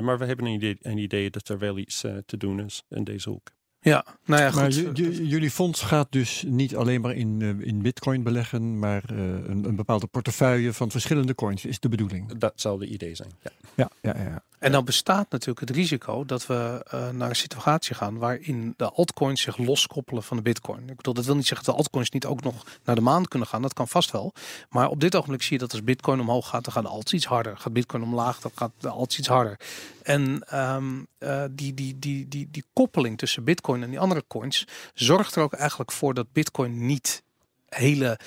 Maar we hebben een idee, een idee dat er wel iets te doen is in deze hoek. Ja, nou ja, Maar goed. j- jullie fonds gaat dus niet alleen maar in, eh, in bitcoin beleggen, maar eh, een, een bepaalde portefeuille van verschillende coins is de bedoeling. Dat zou de idee zijn. Ja. Ja, ja, ja. En dan bestaat natuurlijk het risico dat we eh, naar een situatie gaan waarin de altcoins zich loskoppelen van de bitcoin. Ik bedoel, dat wil niet zeggen dat de altcoins niet ook nog naar de maan kunnen gaan. Dat kan vast wel. Maar op dit ogenblik zie je dat als bitcoin omhoog gaat, dan gaat de alt iets harder. Gaat bitcoin omlaag, dan gaat de alt iets harder. En ehm, eh, die, die, die, die, die koppeling tussen bitcoin en die andere coins zorgt er ook eigenlijk voor dat bitcoin niet hele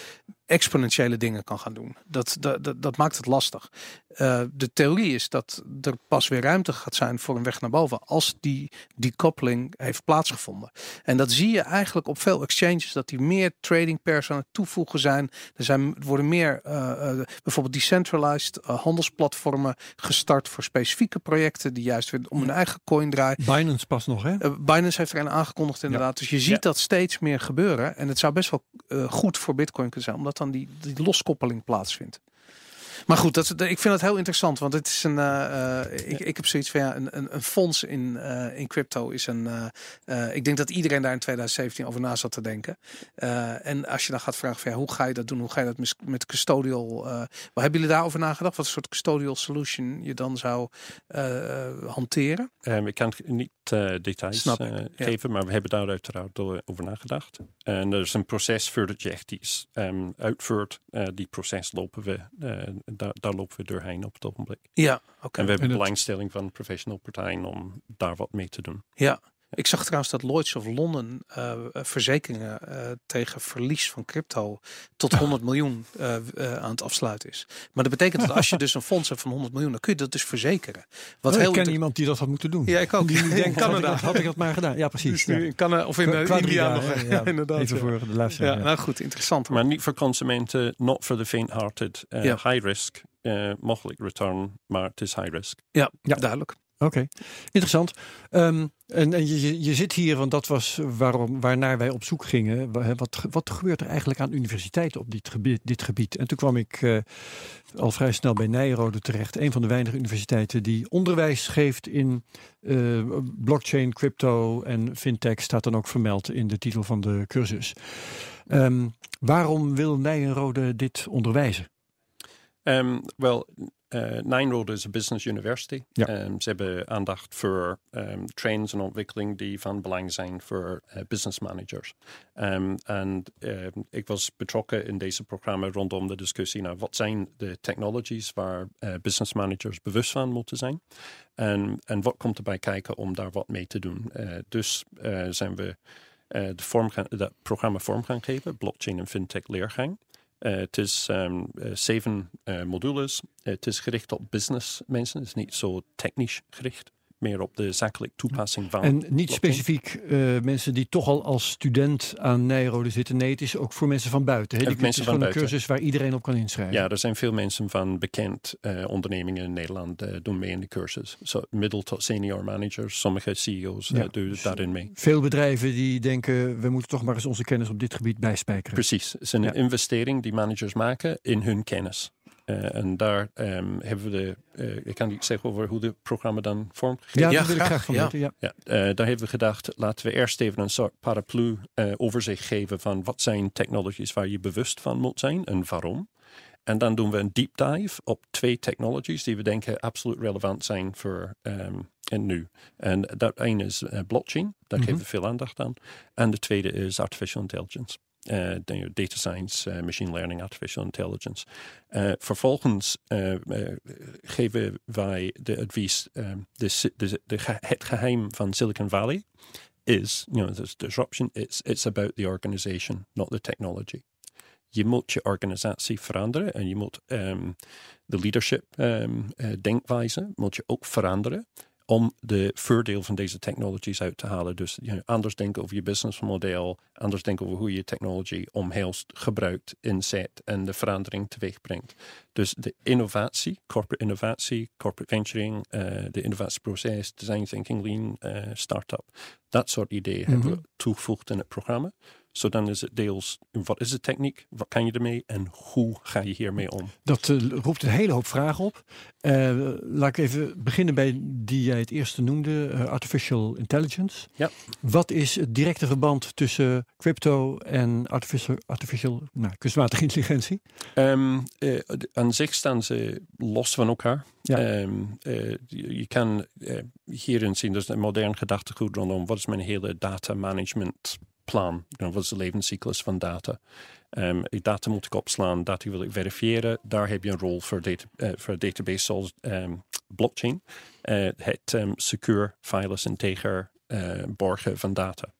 exponentiële dingen kan gaan doen. Dat, dat, dat, dat maakt het lastig. Eh, de theorie is dat er pas weer ruimte gaat zijn voor een weg naar boven als die decoupeling heeft plaatsgevonden. En dat zie je eigenlijk op veel exchanges dat die meer trading pairs aan het toevoegen zijn. Er zijn worden meer eh, eh, bijvoorbeeld decentralized handelsplatformen gestart voor specifieke projecten die juist weer om hun eigen coin draaien. Binance pas nog, hè? Binance heeft er een aangekondigd inderdaad. Dus je ziet Ja. dat steeds meer gebeuren. En het zou best wel goed voor Bitcoin kunnen zijn, omdat dan die, die loskoppeling plaatsvindt. Maar goed, dat, ik vind het heel interessant, want het is een. Uh, ik, ik heb zoiets van ja, een, een, een fonds in, uh, in crypto is een. Uh, ik denk dat iedereen daar in 2017 over na zat te denken. en als je dan gaat vragen van ja, hoe ga je dat doen? Hoe ga je dat met, met custodial? wat hebben jullie daarover nagedacht? Wat soort custodial solution je dan zou hanteren? Um, ik kan niet details geven, maar we hebben daar uiteraard over nagedacht. En er is een proces voordat je echt iets um, uitvoert. die proces lopen we daar, daar, lopen we doorheen op het ogenblik. Ja, oké. En we hebben belangstelling van professional partijen om daar wat mee te doen. Ja, ik zag trouwens dat Lloyds of Londen uh, verzekeringen uh, tegen verlies van crypto tot 100 miljoen uh, aan het afsluiten is. Maar dat betekent dat als je dus een fonds hebt van 100 miljoen, dan kun je dat dus verzekeren. Wat oh, heel ik ken iemand die dat had moeten doen. Ja, ik ook. Die denkt, Canada. Had ik, had ik dat maar gedaan. Ja, precies. Dus ja. in Canada of in Qua, India nog. Ja, inderdaad. Even voor de luisteraar. Ja, nou goed, interessant. Maar niet voor consumenten, not for the faint-hearted. High risk, mogelijk return, maar het is high risk. Ja, ja. duidelijk. Oké, interessant. Um, en, en je, je zit hier, want dat was waarom, waarnaar wij op zoek gingen. Wat, wat gebeurt er eigenlijk aan universiteiten op dit gebied? Dit gebied? En toen kwam ik uh, al vrij snel bij Nijrode terecht. Een van de weinige universiteiten die onderwijs geeft in uh, blockchain, crypto en fintech. Staat dan ook vermeld in de titel van de cursus. Um, waarom wil Nijrode dit onderwijzen? Um, Wel, uh, Nijrode is een business university. Ja. Um, ze hebben aandacht voor um, trends en ontwikkeling die van belang zijn voor uh, business managers. Um, en uh, ik was betrokken in deze programma rondom de discussie naar wat zijn de technologies waar uh, business managers bewust van moeten zijn. En, en wat komt erbij kijken om daar wat mee te doen. Dus zijn we de vorm gaan, dat programma vorm gaan geven, blockchain en fintech leergang. Uh, het is um, zeven uh, modules. het is gericht op business mensen. Het is niet zo technisch gericht meer op de zakelijke toepassing van. En niet specifiek uh, mensen die toch al als student aan Nijrode zitten. Nee, het is ook voor mensen van buiten. Hè? Die, mensen is van gewoon een cursus waar iedereen op kan inschrijven. Ja, er zijn veel mensen van bekend uh, ondernemingen in Nederland uh, doen mee in de cursus. So, middel tot senior managers, sommige CEO's ja, doen dus daarin mee. Veel bedrijven die denken, we moeten toch maar eens onze kennis op dit gebied bijspijkeren. Precies, het is een ja. investering die managers maken in hun kennis. Uh, en daar um, hebben we de. Uh, ik kan niet zeggen over hoe het programma dan vormgegeven Ja, dat wil ik graag van ja. Ja. ja uh, daar hebben we gedacht, laten we eerst even een soort paraplu overzicht geven van wat zijn technologies waar je bewust van moet zijn en waarom. En dan doen we een deep dive op twee technologies die we denken absoluut relevant zijn voor um, en nu. En dat ene is blockchain, daar mm -hmm. geven we veel aandacht aan. En de tweede is artificial intelligence. Uh, data science, uh, machine learning, artificial intelligence. Uh, vervolgens geven wij de advies, um, de, de, het geheim van Silicon Valley is, you know, this disruption, it's, it's about the organization, not the technology. Je moet je organisatie veranderen en je moet um, de leadership um, denkwijze moet je ook veranderen om de voordeel van deze technologies uit te halen. Dus you know, anders denken over je businessmodel, anders denken over hoe je technology omhelst, gebruikt, inzet en de verandering teweeg brengt. Dus de innovatie, corporate innovatie, corporate venturing, uh, de innovatieproces, design thinking, lean, uh, start-up. Dat soort ideeën mm -hmm. hebben we mhm. toegevoegd in het programma. Zo dan is het deels, wat is de techniek, wat kan je ermee en hoe ga je hiermee om? Dat uh, roept een hele hoop vragen op. Uh, laat ik even beginnen bij die jij het eerste noemde, uh, artificial intelligence. Ja. Wat is het directe verband tussen crypto en artificial, artificial nou, kunstmatige intelligentie? Um, aan zich staan ze los van elkaar. Ja. Um, je, je, kan hierin zien, dus een modern gedachtegoed rondom wat is mijn hele data management plan. wat is de levenscyclus van data? Um, data moet ik opslaan, data wil ik verifiëren. Daar heb je een rol voor, data, uh, voor database zoals um, blockchain. Uh, het um, secure, veilig, integer uh, borgen van data.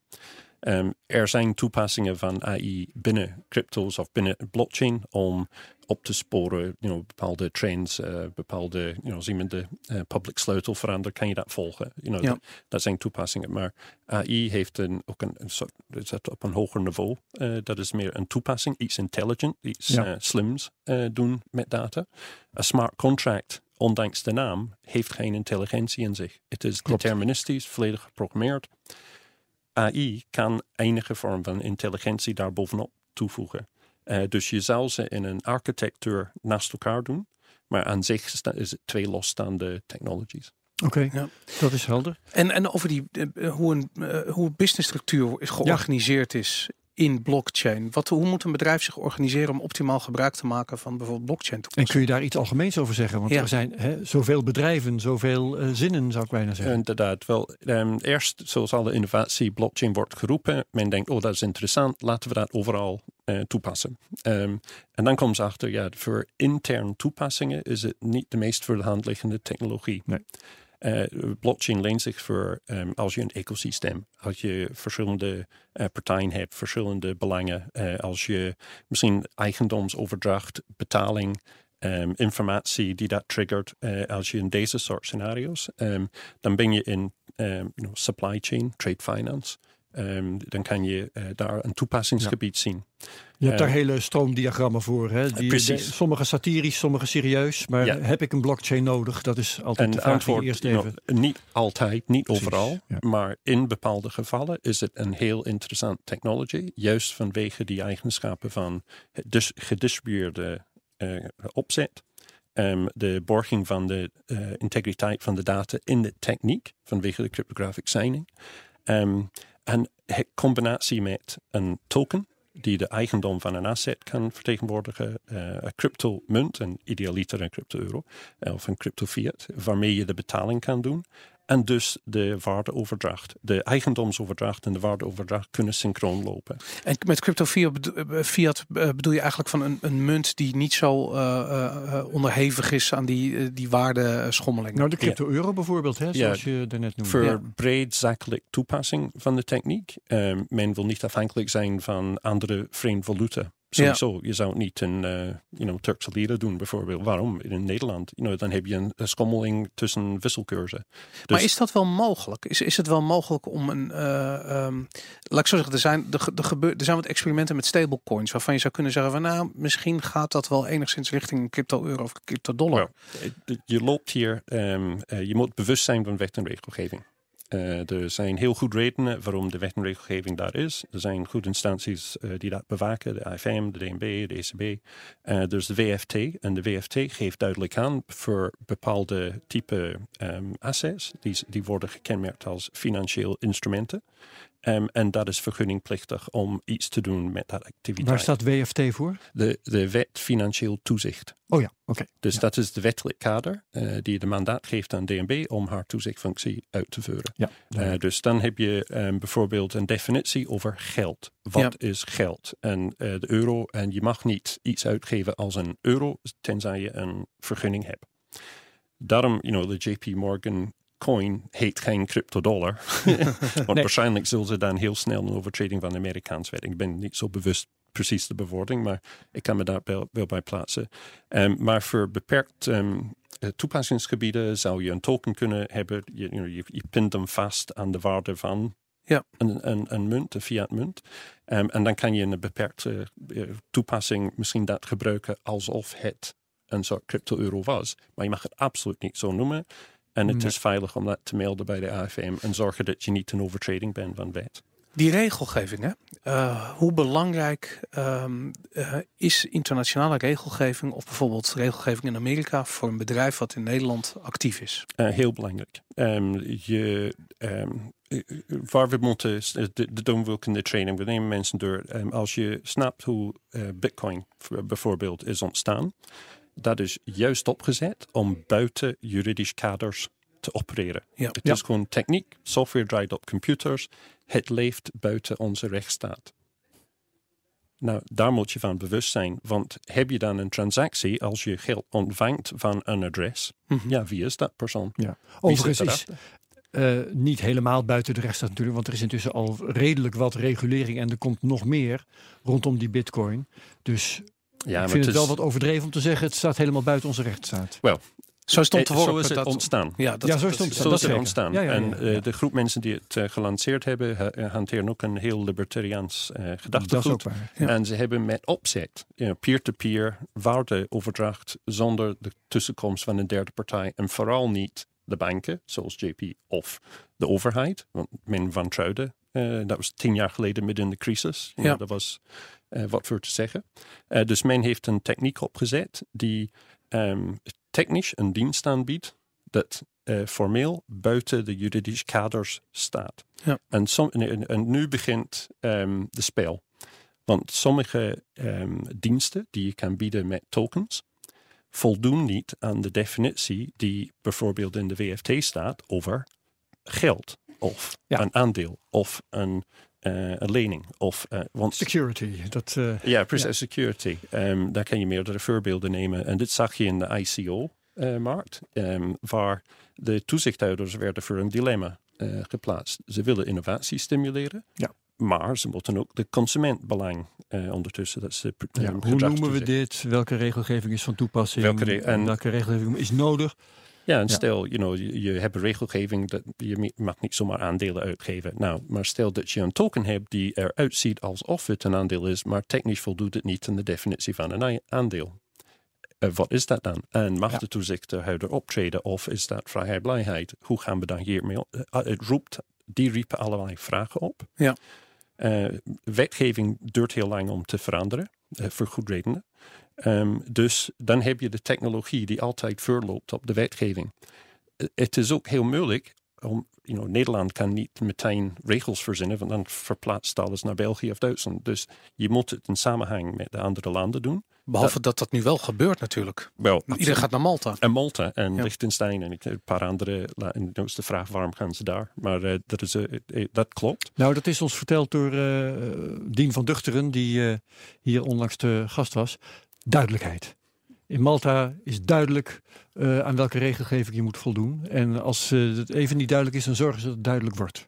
Um, er zijn toepassingen van AI binnen crypto's of binnen blockchain om op te sporen, you know, bepaalde trends, uh, bepaalde, you know, als iemand de uh, public sleutel verandert, kan je dat volgen. You know, ja. dat, dat, zijn toepassingen. Maar AI heeft een, ook een, een soort, zit op een hoger niveau. Uh, dat is meer een toepassing, iets intelligent, iets ja. slims doen met data. Een smart contract ondanks de naam, heeft geen intelligentie in zich. Het is Klopt. deterministisch, volledig geprogrammeerd. AI kan enige vorm van intelligentie daarbovenop toevoegen. Uh, dus je zou ze in een architectuur naast elkaar doen. Maar aan zich is het twee losstaande technologies. Oké, Ja. dat is helder. En, en over die, eh, hoe een eh, hoe een businessstructuur is georganiseerd is in blockchain. Wat, hoe moet een bedrijf zich organiseren om optimaal gebruik te maken van bijvoorbeeld blockchain En kun je daar iets algemeens over zeggen? Want Ja. er zijn hè, zoveel bedrijven, zoveel eh, zinnen, zou ik bijna zeggen. Inderdaad, wel ehm, eerst zoals alle innovatie, blockchain wordt geroepen. Men denkt, oh dat is interessant, laten we dat overal eh, toepassen. Ehm, en dan komen ze achter, ja, voor intern toepassingen is het niet de meest voor de hand liggende technologie. Nee. Eh, blockchain leent zich voor ehm, als je een ecosysteem, als je verschillende eh, partijen hebt, verschillende belangen, eh, als je misschien eigendomsoverdracht, betaling, ehm, informatie die dat triggert, als je in deze soort scenario's, ehm, dan ben je in you know, supply chain, trade finance. Ehm, dan kan je eh, daar een toepassingsgebied zien. Je hebt daar hele stroomdiagrammen voor. Hè? Die, precies. de- sommige satirisch, sommige serieus. Maar Ja. heb ik een blockchain nodig? Dat is altijd En de vraag antwoord, eerst even... niet altijd, niet Precies, overal, ja. maar in bepaalde gevallen is het een heel interessant technology, juist vanwege die eigenschappen van dis- gedistribueerde eh, opzet, ehm, de borging van de eh, integriteit van de data in de techniek, vanwege de cryptographic signing, Ehm, en het combinatie met een token die de eigendom van een asset kan vertegenwoordigen, eh, een crypto-munt, een idealiter een crypto-euro, eh, of een crypto-fiat, waarmee je de betaling kan doen. En dus de waardeoverdracht, de eigendomsoverdracht en de waardeoverdracht kunnen synchroon lopen. En met crypto fiat, bedo- eh, fiat eh, bedoel je eigenlijk van een, een munt die niet zo eh, eh, eh, onderhevig is aan die, eh, die waardeschommelingen. Nou, de crypto-euro bijvoorbeeld, hè, zoals je daarnet noemde. Voor Ja. breed zakelijk toepassing van de techniek. Ehm, men wil niet afhankelijk zijn van andere vreemde valuta. Sowieso, je zou het niet in eh you know, Turkse lira doen bijvoorbeeld. Waarom? In Nederland. You know, dan heb je een, schommeling tussen wisselkoersen. maar Dus- is dat wel mogelijk? Is, is het wel mogelijk om een. eh, ehm, laat ik zo zeggen, er zijn, er, er, gebeur, er zijn wat experimenten met stablecoins. waarvan je zou kunnen zeggen: van nou, misschien gaat dat wel enigszins richting crypto-euro of crypto-dollar. Je loopt hier, ehm, eh, je moet bewust zijn van wet en regelgeving. Eh, er zijn heel goed redenen waarom de wet en regelgeving daar is. Er zijn goede instanties eh, die dat bewaken, de AFM, de DNB, de ECB. Eh dus de WFT. En de WFT geeft duidelijk aan voor bepaalde type ehm, assets, die, die worden gekenmerkt als financieel instrumenten. Ehm, en dat is vergunningplichtig om iets te doen met dat activiteit. Waar staat WFT voor? De, de wet financieel toezicht. Oh ja, oké. Dus Ja. dat is de wettelijk kader eh, die de mandaat geeft aan DNB om haar toezichtfunctie uit te voeren. Ja, Eh, dus dan heb je ehm, bijvoorbeeld een definitie over geld. Wat is geld? En eh, de euro, en je mag niet iets uitgeven als een euro, tenzij je een vergunning hebt. Daarom, you know, de JP Morgan coin heet geen cryptodollar. Want Nee. waarschijnlijk zullen ze dan heel snel een overtreding van de Amerikaans wet. Ik ben niet zo bewust precies de bewoording, maar ik kan me daar wel, wel bij plaatsen. Ehm, maar voor beperkt eh, toepassingsgebieden zou je een token kunnen hebben. Je, you know, je, je pint hem vast aan de waarde van Ja. een, een, een munt, een fiat munt. Ehm, en dan kan je in een beperkte eh, toepassing misschien dat gebruiken alsof het een soort crypto-euro was. Maar je mag het absoluut niet zo noemen. En het is veilig om dat te melden bij de AFM en zorgen dat je niet een overtreding bent van wet. Die regelgeving, hè? Eh, hoe belangrijk ehm, eh, is internationale regelgeving of bijvoorbeeld regelgeving in Amerika voor een bedrijf wat in Nederland actief is? Eh, heel belangrijk. Ehm, je, eh, waar we moeten, de, de doen we ook in de training, we nemen mensen door. Als je snapt hoe Bitcoin bijvoorbeeld is ontstaan, dat is juist opgezet om buiten juridisch kaders te opereren. Ja. Het Ja. is gewoon techniek, software draait op computers, het leeft buiten onze rechtsstaat. Nou, daar moet je van bewust zijn, want heb je dan een transactie als je geld ontvangt van een adres? Mhm. Ja, wie is dat persoon? Ja. Overigens is eh, niet helemaal buiten de rechtsstaat natuurlijk, want er is intussen al redelijk wat regulering en er komt nog meer rondom die bitcoin. Dus Ja, ik vind het wel wat overdreven om te zeggen, het staat helemaal buiten onze rechtsstaat. Zo is het Eh. Zo is het dat- ontstaan. Ja, dat, Ja, zo is het dat- ontstaan. Zo dat is het zeker. ontstaan. Ja, ja, ja, en ja, eh, de groep mensen die het eh, gelanceerd hebben, ha- hanteren ook een heel libertariaans eh Dat is gedachtegoed. ook waar. Ja. En ze hebben met opzet, you know, peer-to-peer, waardeoverdracht zonder de tussenkomst van een derde partij. En vooral niet de banken, zoals JP, of de overheid. Want men wantrouwde. Eh dat was tien jaar geleden midden in de crisis. Ja. dat was eh, wat voor te zeggen. Eh, dus men heeft een techniek opgezet die ehm, technisch een dienst aanbiedt dat uh, formeel buiten de juridische kaders staat. Ja. En, som, en, en, nu begint um, de spel. Want sommige um, diensten die je kan bieden met tokens voldoen niet aan de definitie die bijvoorbeeld in de WFT staat over geld of Ja. een aandeel of een, uh, een lening. Of, uh, want Security. Dat, eh, ja, precies. Security. Ehm, daar kan je meerdere voorbeelden nemen. En dit zag je in de ICO-markt, ehm, waar de toezichthouders werden voor een dilemma eh, geplaatst. Ze willen innovatie stimuleren, Ja. maar ze moeten ook de consumentbelang eh, ondertussen. Dat ze, ja, ehm, hoe noemen we dit? Welke regelgeving is van toepassing? Welke en- welke regelgeving is nodig? Ja, en stel, you know, je, je hebt regelgeving dat je mag niet zomaar aandelen uitgeven. Nou, maar stel dat je een token hebt die eruit ziet alsof het een aandeel is, maar technisch voldoet het niet aan de definitie van een aandeel. Eh, wat is dat dan? En mag Ja. de toezichthouder optreden of is dat vrijheid? Hoe gaan we dan hiermee om? Eh, het roept, die riepen allerlei vragen op. Ja. Eh, wetgeving duurt heel lang om te veranderen, voor goed redenen. Ehm, dus dan heb je de technologie die altijd voorloopt op de wetgeving. Eh, Het is ook heel moeilijk om, you know, Nederland kan niet meteen regels verzinnen, want dan verplaatst alles naar België of Duitsland. Dus je moet het in samenhang met de andere landen doen. Behalve dat dat nu wel gebeurt natuurlijk. Wel, Iedereen gaat naar Malta. en Malta en Ja. Liechtenstein en een paar andere. En is de vraag waarom gaan ze daar? Maar eh, dat, is, eh, dat klopt. Nou, dat is ons verteld door eh, Dien van Duchteren, die eh, hier onlangs de gast was. Duidelijkheid. In Malta is duidelijk eh, aan welke regelgeving je moet voldoen. En als eh, het even niet duidelijk is, dan zorgen ze dat het duidelijk wordt.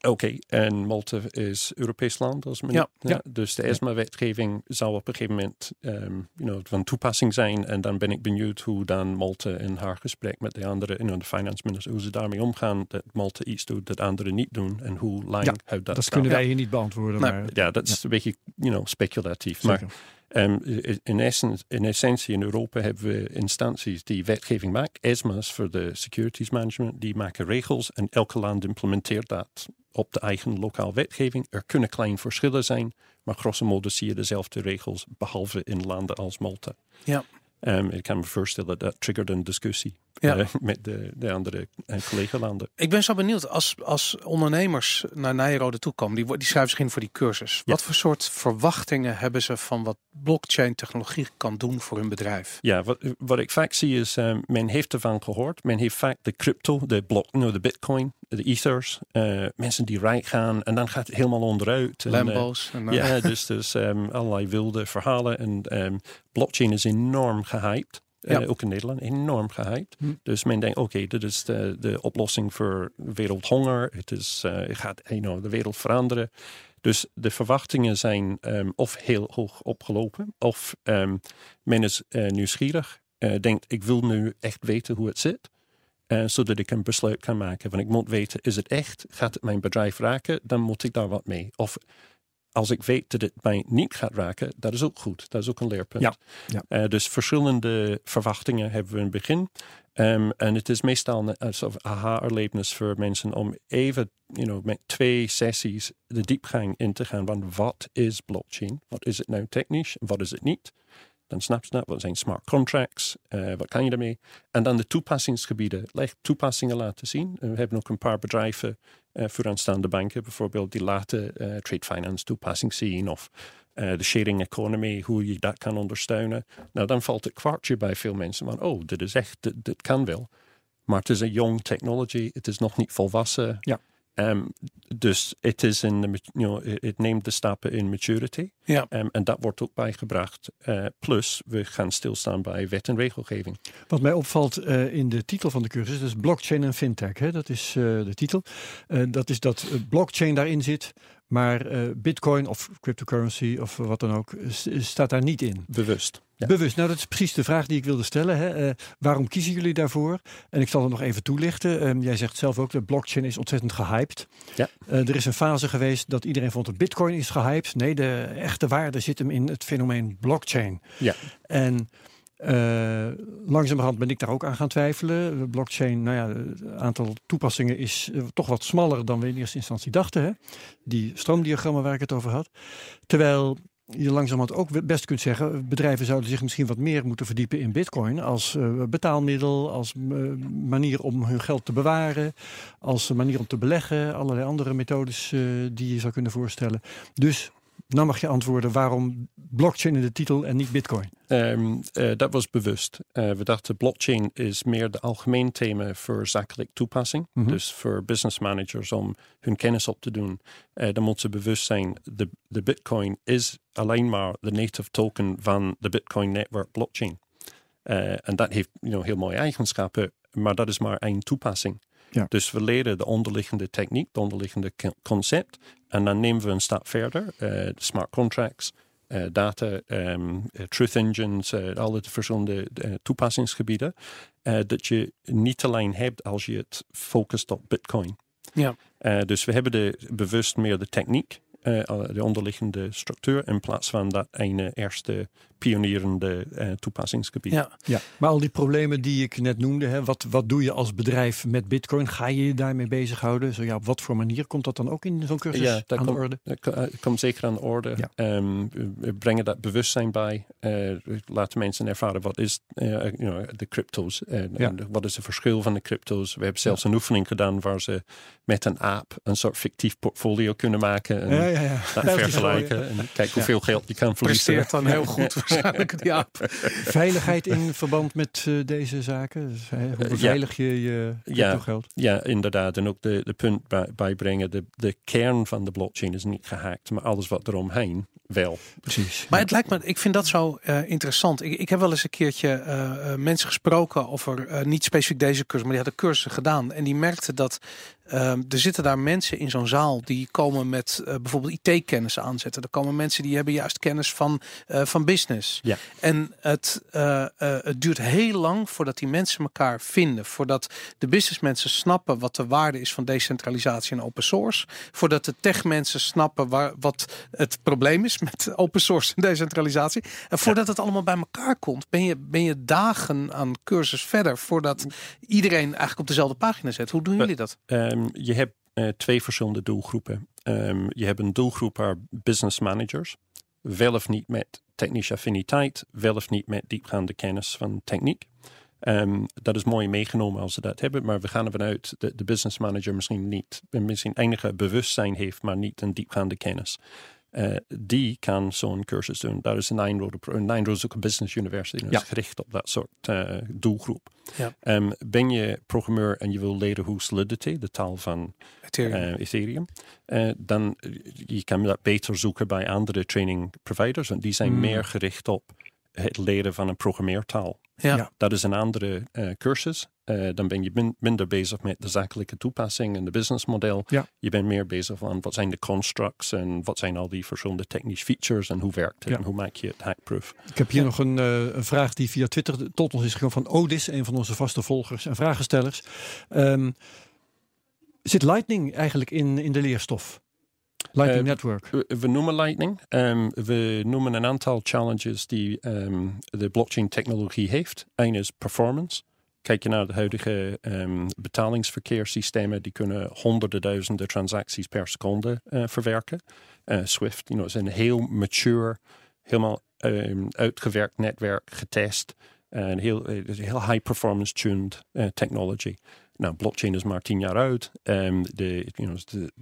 Oké, en Malta is Europees land, als men Ja, ja, Dus de ESMA-wetgeving zal op een gegeven moment ehm, you know, van toepassing zijn. En dan ben ik benieuwd hoe dan Malta in haar gesprek met de andere, you know, de finance minister, hoe ze daarmee omgaan. Dat Malta iets doet dat anderen niet doen. En hoe lang Ja, houdt dat Dat kunnen wij hier niet beantwoorden. Nee, maar, Ja, dat is een beetje you know, speculatief. Maar Ehm, in, essence, in essentie in Europa hebben we instanties die wetgeving maken. ESMA's voor de securities management, die maken regels en elke land implementeert dat op de eigen lokaal wetgeving. Er kunnen kleine verschillen zijn, maar grosso modo zie je dezelfde regels, behalve in landen als Malta. Ja. Ehm, ik kan me voorstellen dat triggert een discussie Ja. eh, met de, de andere uh, collega-landen. Ik ben zo benieuwd, als, als ondernemers naar Nijrode toe komen, die, die schrijven zich in voor die cursus. Ja. Wat voor soort verwachtingen hebben ze van wat blockchain technologie kan doen voor hun bedrijf? Ja, wat, wat ik vaak zie is, um, men heeft ervan gehoord. Men heeft vaak de crypto, de blok, no, de bitcoin, de ethers. uh, mensen die rijk gaan en dan gaat het helemaal onderuit. En, uh, Lambo's. En, ja, dus, dus um, allerlei wilde verhalen. En um, blockchain is enorm gehyped. Uh, Ja. ook in Nederland, enorm gehyped. Hm. Dus men denkt, oké, dit is de, de oplossing voor wereldhonger. Het is, uh, gaat you know, de wereld veranderen. Dus de verwachtingen zijn um, of heel hoog opgelopen, of um, men is uh, nieuwsgierig, denkt ik wil nu echt weten hoe het zit, uh, zodat ik een besluit kan maken. Want ik moet weten, is het echt? Gaat het mijn bedrijf raken? Dan moet ik daar wat mee. Of als ik weet dat het mij niet gaat raken, dat is ook goed. Dat is ook een leerpunt. Ja, ja. Uh, dus verschillende verwachtingen hebben we in het begin. Um, en het is meestal een soort aha-erlevenis voor mensen om even you know, met twee sessies de diepgang in te gaan. Van wat is blockchain? Wat is het nou technisch? Wat is het niet? Dan snap je dat. Wat zijn smart contracts? Uh, wat kan je daarmee? En dan de toepassingsgebieden. Leg toepassingen laten zien. En we hebben ook een paar bedrijven uh, voor aanstaande banken bijvoorbeeld. Die laten trade finance toepassing zien. Of de sharing economy, hoe je dat kan ondersteunen. Nou, dan valt het kwartje bij veel mensen van, oh, dit is echt, dit, dit kan wel. Maar het is een young technology, het is nog niet volwassen. Ja. Um, dus het, is in de, you know, het neemt de stappen in maturity. Ja. Um, en dat wordt ook bijgebracht. Uh, plus, we gaan stilstaan bij wet en regelgeving. Wat mij opvalt uh, in de titel van de cursus, dus blockchain en fintech. Hè, dat is uh, de titel. dat is dat blockchain daarin zit, maar bitcoin of cryptocurrency of wat dan ook staat daar niet in. Bewust. Ja. Bewust. Nou, dat is precies de vraag die ik wilde stellen. Hè. Uh, waarom kiezen jullie daarvoor? En ik zal het nog even toelichten. Um, jij zegt zelf ook, de blockchain is ontzettend gehyped. Ja. Uh, er is een fase geweest dat iedereen vond dat bitcoin is gehyped. Nee, de echte waarde zit hem in het fenomeen blockchain. Ja. En uh, langzamerhand ben ik daar ook aan gaan twijfelen. Blockchain, nou ja, het aantal toepassingen is uh, toch wat smaller dan we in eerste instantie dachten. Hè? Die stroomdiagrammen waar ik het over had. Terwijl je langzamerhand ook best kunt zeggen, bedrijven zouden zich misschien wat meer moeten verdiepen in bitcoin als uh, betaalmiddel, als manier om hun geld te bewaren, als manier om te beleggen, allerlei andere methodes die je zou kunnen voorstellen. Dus nou mag je antwoorden waarom blockchain in de titel en niet bitcoin. Um, uh, dat was bewust. Uh, we dachten blockchain is meer de algemeen thema voor zakelijk toepassing. Mm -hmm. Dus voor business managers om hun kennis op te doen. Uh, dan moeten ze bewust zijn, de, de bitcoin is alleen maar de native token van de bitcoin network blockchain. en dat heeft you know, heel mooie eigenschappen, maar dat is maar één toepassing. Ja. Dus we leren de onderliggende techniek, de onderliggende concept. En dan nemen we een stap verder. Uh, smart contracts, uh, data, um, uh, truth engines, alle verschillende toepassingsgebieden. dat je niet alleen hebt als je het focust op Bitcoin. Ja. dus we hebben de, bewust meer de techniek, de onderliggende structuur, in plaats van dat ene eerste pionierende uh, toepassingsgebied. Ja. ja, maar al die problemen die ik net noemde, hè, wat, wat doe je als bedrijf met Bitcoin? Ga je je daarmee bezighouden? Zo, ja, op wat voor manier komt dat dan ook in zo'n cursus ja, dat aan komt, de orde? Dat eh, komt zeker aan de orde. Ja. Um, we brengen dat bewustzijn bij. Uh, laten mensen ervaren wat is uh, you know, de crypto's. ja. wat is het verschil van de crypto's? We hebben zelfs een oefening gedaan waar ze met een app een soort fictief portfolio kunnen maken. En ja, ja, ja. dat vergelijken. En kijken hoeveel geld je kan verliezen. Presteert dan heel goed waarschijnlijk. Veiligheid in verband met uh, deze zaken? Dus, hè, hoe beveilig ja. je je ja, geld? Ja, inderdaad. En ook de, de punt bij, bijbrengen, de, de kern van de blockchain is niet gehackt, maar alles wat eromheen wel. Precies. Maar het lijkt me, ik vind dat zo uh, interessant. Ik, ik heb wel eens een keertje uh, mensen gesproken over, niet specifiek deze cursus, maar die hadden cursussen gedaan. En die merkten dat Um, er zitten daar mensen in zo'n zaal die komen met uh, bijvoorbeeld IT-kennis aanzetten. Er komen mensen die hebben juist kennis van, uh, van business. Ja. En het, uh, het duurt heel lang voordat die mensen elkaar vinden. Voordat de businessmensen snappen wat de waarde is van decentralisatie en open source. Voordat de techmensen snappen waar, wat het probleem is met open source en decentralisatie. En voordat ja. het allemaal bij elkaar komt, ben je, ben je dagen aan cursus verder. Voordat iedereen eigenlijk op dezelfde pagina zet. Hoe doen jullie dat? Um, je hebt uh, twee verschillende doelgroepen. Um, je hebt een doelgroep waar business managers, wel of niet met technische affiniteit, wel of niet met diepgaande kennis van techniek. Um, dat is mooi meegenomen als ze dat hebben, maar we gaan ervan uit dat de business manager misschien niet, misschien enige bewustzijn heeft, maar niet een diepgaande kennis. Uh, die kan zo'n cursus doen. Dat is een Nine Road, is ook een business university. Dat ja. gericht op dat soort uh, doelgroep. Ja. Um, ben je programmeur en je wil leren hoe Solidity, de taal van Ethereum, uh, Ethereum dan je kan dat beter zoeken bij andere training providers. Want die zijn mm. meer gericht op het leren van een programmeertaal. Ja. Dat is een andere uh, cursus. Uh, dan ben je min, minder bezig met de zakelijke toepassing en de businessmodel. Ja. Je bent meer bezig aan wat zijn de constructs en wat zijn al die verschillende technische features en hoe werkt het ja. en hoe maak je het hackproof. Ik heb hier nog een, uh, een, vraag die via Twitter tot ons is gekomen van Odis, een van onze vaste volgers en vragenstellers. Um, zit Lightning eigenlijk in, in de leerstof? Lightning uh, Network. We, we, noemen Lightning. Um, we noemen een aantal challenges die um, de blockchain technologie heeft. Eén is performance. Kijk je naar de huidige um, betalingsverkeerssystemen, die kunnen honderden duizenden transacties per seconde uh, verwerken. Uh, Swift you know, is een heel mature, helemaal uitgewerkt netwerk, getest. Een heel, heel high performance tuned uh, technology. Nou, blockchain is maar tien jaar oud. de, you know, de,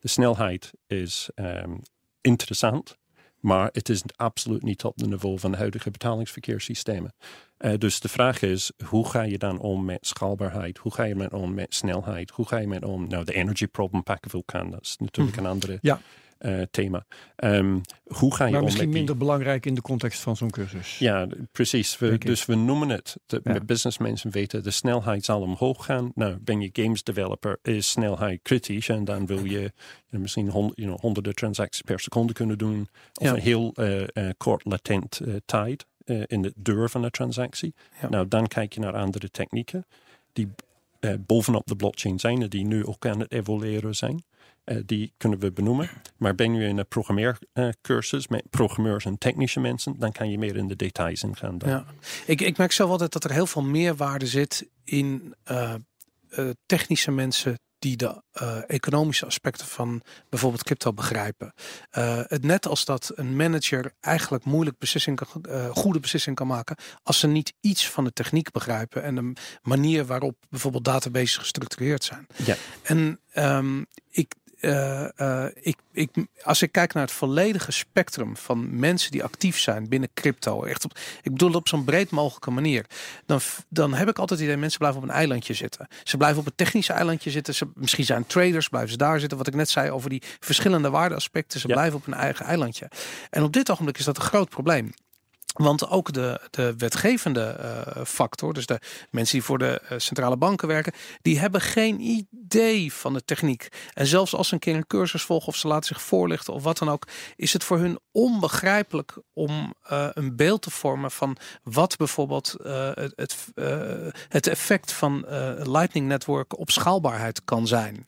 de snelheid is um, interessant, maar het is absoluut niet op het niveau van de huidige betalingsverkeerssystemen. Uh, dus de vraag is, hoe ga je dan om met schaalbaarheid? Hoe ga je met om met snelheid? Hoe ga je met om? Nou, de energy problem pakken vulkaan, dat is natuurlijk mm. een andere ja uh, thema. Um, hoe ga je maar om misschien minder belangrijk in de context van zo'n cursus. Ja, precies. We, dus we noemen het, de, ja. businessmensen weten, de snelheid zal omhoog gaan. Nou, ben je games developer, is snelheid kritisch en dan wil je you know, misschien hond, you know, honderden transacties per seconde kunnen doen. Of ja. een heel uh, uh, kort latent tijd in de deur van de transactie. Ja. Nou, dan kijk je naar andere technieken die bovenop de blockchain zijn en die nu ook aan het evolueren zijn. Uh, die kunnen we benoemen. Maar ben je in een programmeercursus met programmeurs en technische mensen, dan kan je meer in de details ingaan. Dan. Ja. Ik, ik merk zelf altijd dat er heel veel meerwaarde zit in uh, technische mensen die de uh, economische aspecten van bijvoorbeeld crypto begrijpen. Uh, het net als dat een manager eigenlijk moeilijk beslissing kan, uh, goede beslissing kan maken als ze niet iets van de techniek begrijpen en de manier waarop bijvoorbeeld databases gestructureerd zijn. Ja. En um, ik, uh, uh, ik, ik, als ik kijk naar het volledige spectrum van mensen die actief zijn binnen crypto, echt op, ik bedoel het op zo'n breed mogelijke manier, dan, dan heb ik altijd het idee mensen blijven op een eilandje zitten. Ze blijven op een technische eilandje zitten. Ze, misschien zijn traders, blijven ze daar zitten. Wat ik net zei over die verschillende waardeaspecten. Ze ja. blijven op een eigen eilandje. En op dit ogenblik is dat een groot probleem. Want ook de, de wetgevende uh, factor, dus de mensen die voor de uh, centrale banken werken, die hebben geen idee van de techniek. En zelfs als ze een keer een cursus volgen of ze laten zich voorlichten of wat dan ook, is het voor hun onbegrijpelijk om uh, een beeld te vormen van wat bijvoorbeeld het, het, het, effect van Lightning Network op schaalbaarheid kan zijn.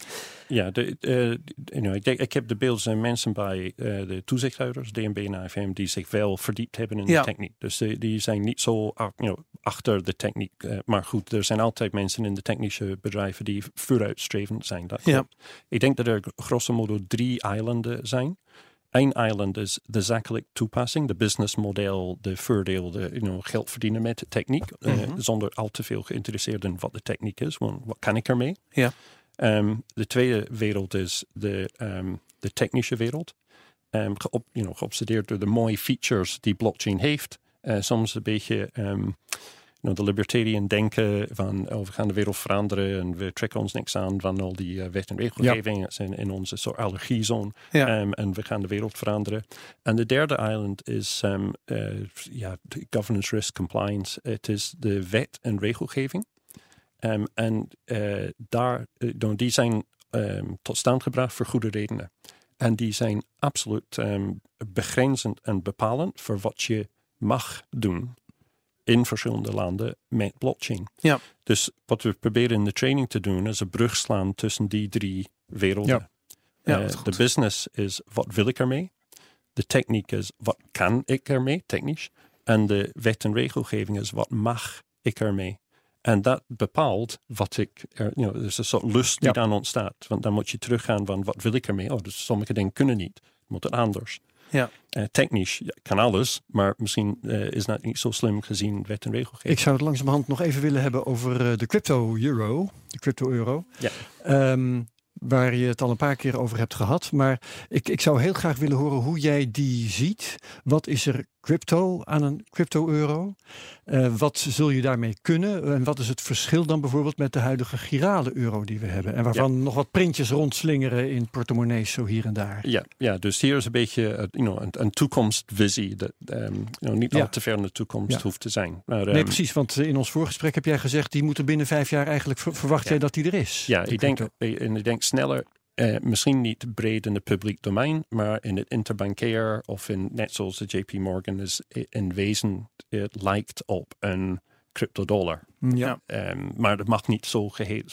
Ja, de, uh, you know, ik, heb de beeld zijn mensen bij uh, de toezichthouders, DNB en AFM, die zich wel verdiept hebben in ja. de techniek. Dus die, die zijn niet zo you know, achter de techniek. Maar goed, er zijn altijd mensen in de technische bedrijven die vooruitstrevend zijn. Dat ja. Ik denk dat er grosso modo drie eilanden zijn. Eén eiland is de zakelijk toepassing, de businessmodel, de voordeel, de you know, geld verdienen met de techniek. Mm -hmm. zonder al te veel geïnteresseerd in wat de techniek is. Want wat kan ik ermee? Ja. Um, de tweede wereld is de, um, de technische wereld. Um, geop, you know, geobsedeerd door de mooie features die blockchain heeft. Uh, soms een beetje you know, de libertarian denken van oh, we gaan de wereld veranderen en we trekken ons niks aan van al die uh, wet en regelgeving. Ja. zijn in onze soort allergiezone. Ja. en we gaan de wereld veranderen. En de derde island is uh, ja, governance risk compliance. Het is de wet en regelgeving. Um, en uh, daar, uh, die zijn um, tot stand gebracht voor goede redenen. En die zijn absoluut um, begrenzend en bepalend voor wat je mag doen in verschillende landen met blockchain. Ja. Dus wat we proberen in de training te doen is een brug slaan tussen die drie werelden. Ja. Ja, uh, de business is wat wil ik ermee? De techniek is wat kan ik ermee, technisch? En de wet en regelgeving is wat mag ik ermee? En dat bepaalt wat ik, er, you know, dus een soort lust die ja. dan ontstaat. Want dan moet je teruggaan van wat wil ik ermee? Oh, dus sommige dingen kunnen niet. Moet het anders. Ja. Uh, technisch ja, kan alles, maar misschien uh, is dat niet zo slim gezien wet en regelgeving. Ik zou het langzamerhand nog even willen hebben over uh, de crypto-euro. De crypto-euro. Ja. Um, waar je het al een paar keer over hebt gehad. Maar ik, ik zou heel graag willen horen hoe jij die ziet. Wat is er crypto aan een crypto-euro? Uh, wat zul je daarmee kunnen? En wat is het verschil dan bijvoorbeeld met de huidige girale euro die we hebben? En waarvan ja. nog wat printjes rondslingeren in portemonnees zo hier en daar. Ja, ja dus hier is een beetje uh, you know, een, een toekomstvisie. Dat um, you know, niet ja. al te ver in de toekomst ja. hoeft te zijn. Maar, um, nee, precies. Want in ons voorgesprek heb jij gezegd... die moeten binnen vijf jaar eigenlijk... verwacht jij dat die er is? Ja, ik denk, en ik denk sneller Uh, misschien niet breed in het publiek domein, maar in het interbankair of in net zoals de JP Morgan is in wezen, het lijkt op een cryptodollar. Ja. Um, maar dat mag niet zo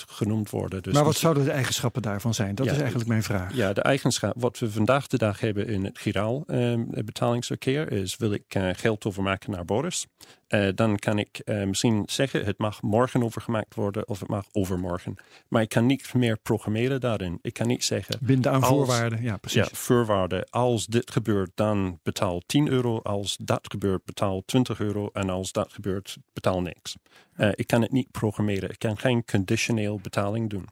genoemd worden. Dus maar wat zouden de eigenschappen daarvan zijn? Dat ja, is eigenlijk mijn vraag. Ja, de eigenschap, wat we vandaag de dag hebben in het giraal um, betalingsverkeer is, wil ik uh, geld overmaken naar Boris? Uh, dan kan ik uh, misschien zeggen, het mag morgen overgemaakt worden of het mag overmorgen. Maar ik kan niet meer programmeren daarin. Ik kan niet zeggen... Binden aan als, voorwaarden, ja precies. Ja, voorwaarden. Als dit gebeurt, dan betaal 10 euro. Als dat gebeurt, betaal 20 euro. En als dat gebeurt, betaal niks. Uh, ik kan het niet programmeren. Ik kan geen conditioneel betaling doen.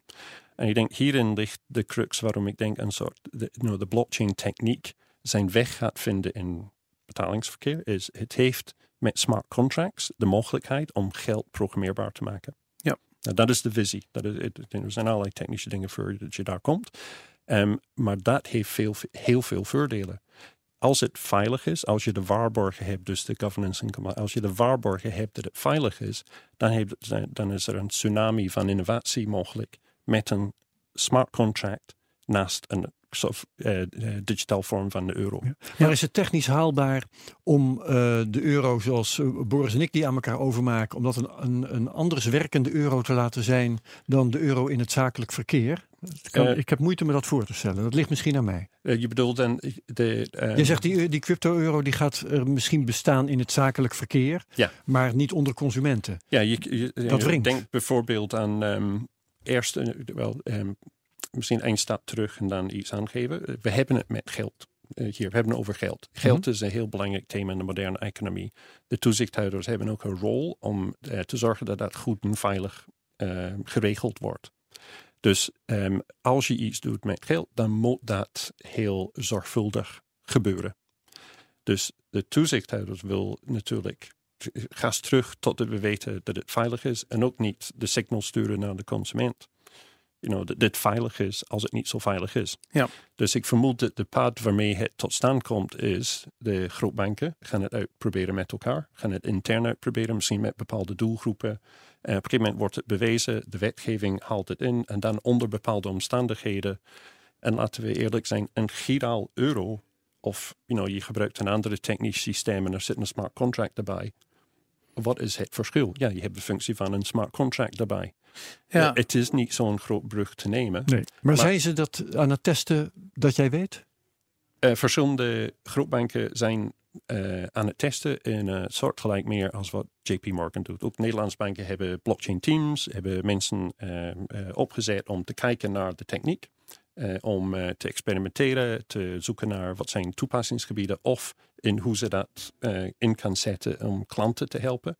En ik denk hierin ligt de crux waarom ik denk een soort de, you know, de blockchain techniek zijn weg gaat vinden in betalingsverkeer. Is het heeft met smart contracts de mogelijkheid om geld programmeerbaar te maken. Ja. Nou, dat is de visie. Dat is, er zijn allerlei technische dingen voor dat je daar komt. Um, maar dat heeft veel, heel veel voordelen als het veilig is, als je de waarborgen hebt, dus de governance en als je de waarborgen hebt dat het veilig is, dan, heeft, dan is er een tsunami van innovatie mogelijk met een smart contract naast een uh, digitaal vorm van de euro. Ja. Maar is het technisch haalbaar om uh, de euro zoals Boris en ik die aan elkaar overmaken, om dat een, een, een anders werkende euro te laten zijn dan de euro in het zakelijk verkeer? Kan, uh, ik heb moeite me dat voor te stellen. Dat ligt misschien aan mij. Uh, je bedoelt dan de. Uh, je zegt die, die crypto-euro die gaat er misschien bestaan in het zakelijk verkeer, ja. maar niet onder consumenten. Ja, je, je, dat je denkt bijvoorbeeld aan um, eerst, wel, um, misschien één stap terug en dan iets aangeven. We hebben het met geld. Uh, hier, we hebben het over geld. Geld is een heel belangrijk thema in de moderne economie. De toezichthouders hebben ook een rol om uh, te zorgen dat dat goed en veilig uh, geregeld wordt. Dus um, als je iets doet met geld, dan moet dat heel zorgvuldig gebeuren. Dus de toezichthouders wil natuurlijk gas terug totdat we weten dat het veilig is en ook niet de signal sturen naar de consument. You know, dat dit veilig is als het niet zo veilig is. Ja. Dus ik vermoed dat de pad waarmee het tot stand komt is de grootbanken gaan het uitproberen met elkaar, gaan het intern uitproberen, misschien met bepaalde doelgroepen. En op een gegeven moment wordt het bewezen, de wetgeving haalt het in en dan onder bepaalde omstandigheden. En laten we eerlijk zijn, een giraal euro of you know, je gebruikt een andere technisch systeem en er zit een smart contract erbij wat is het verschil? Ja, je hebt de functie van een smart contract daarbij. Ja. Het is niet zo'n groot brug te nemen. Nee. Maar, maar zijn ze dat aan het testen dat jij weet? Uh, verschillende grootbanken zijn uh, aan het testen in een soortgelijk meer als wat JP Morgan doet. Ook Nederlandse banken hebben blockchain teams, hebben mensen uh, opgezet om te kijken naar de techniek. Om te experimenteren, te zoeken naar wat zijn toepassingsgebieden of in hoe ze dat in kan zetten om klanten te helpen.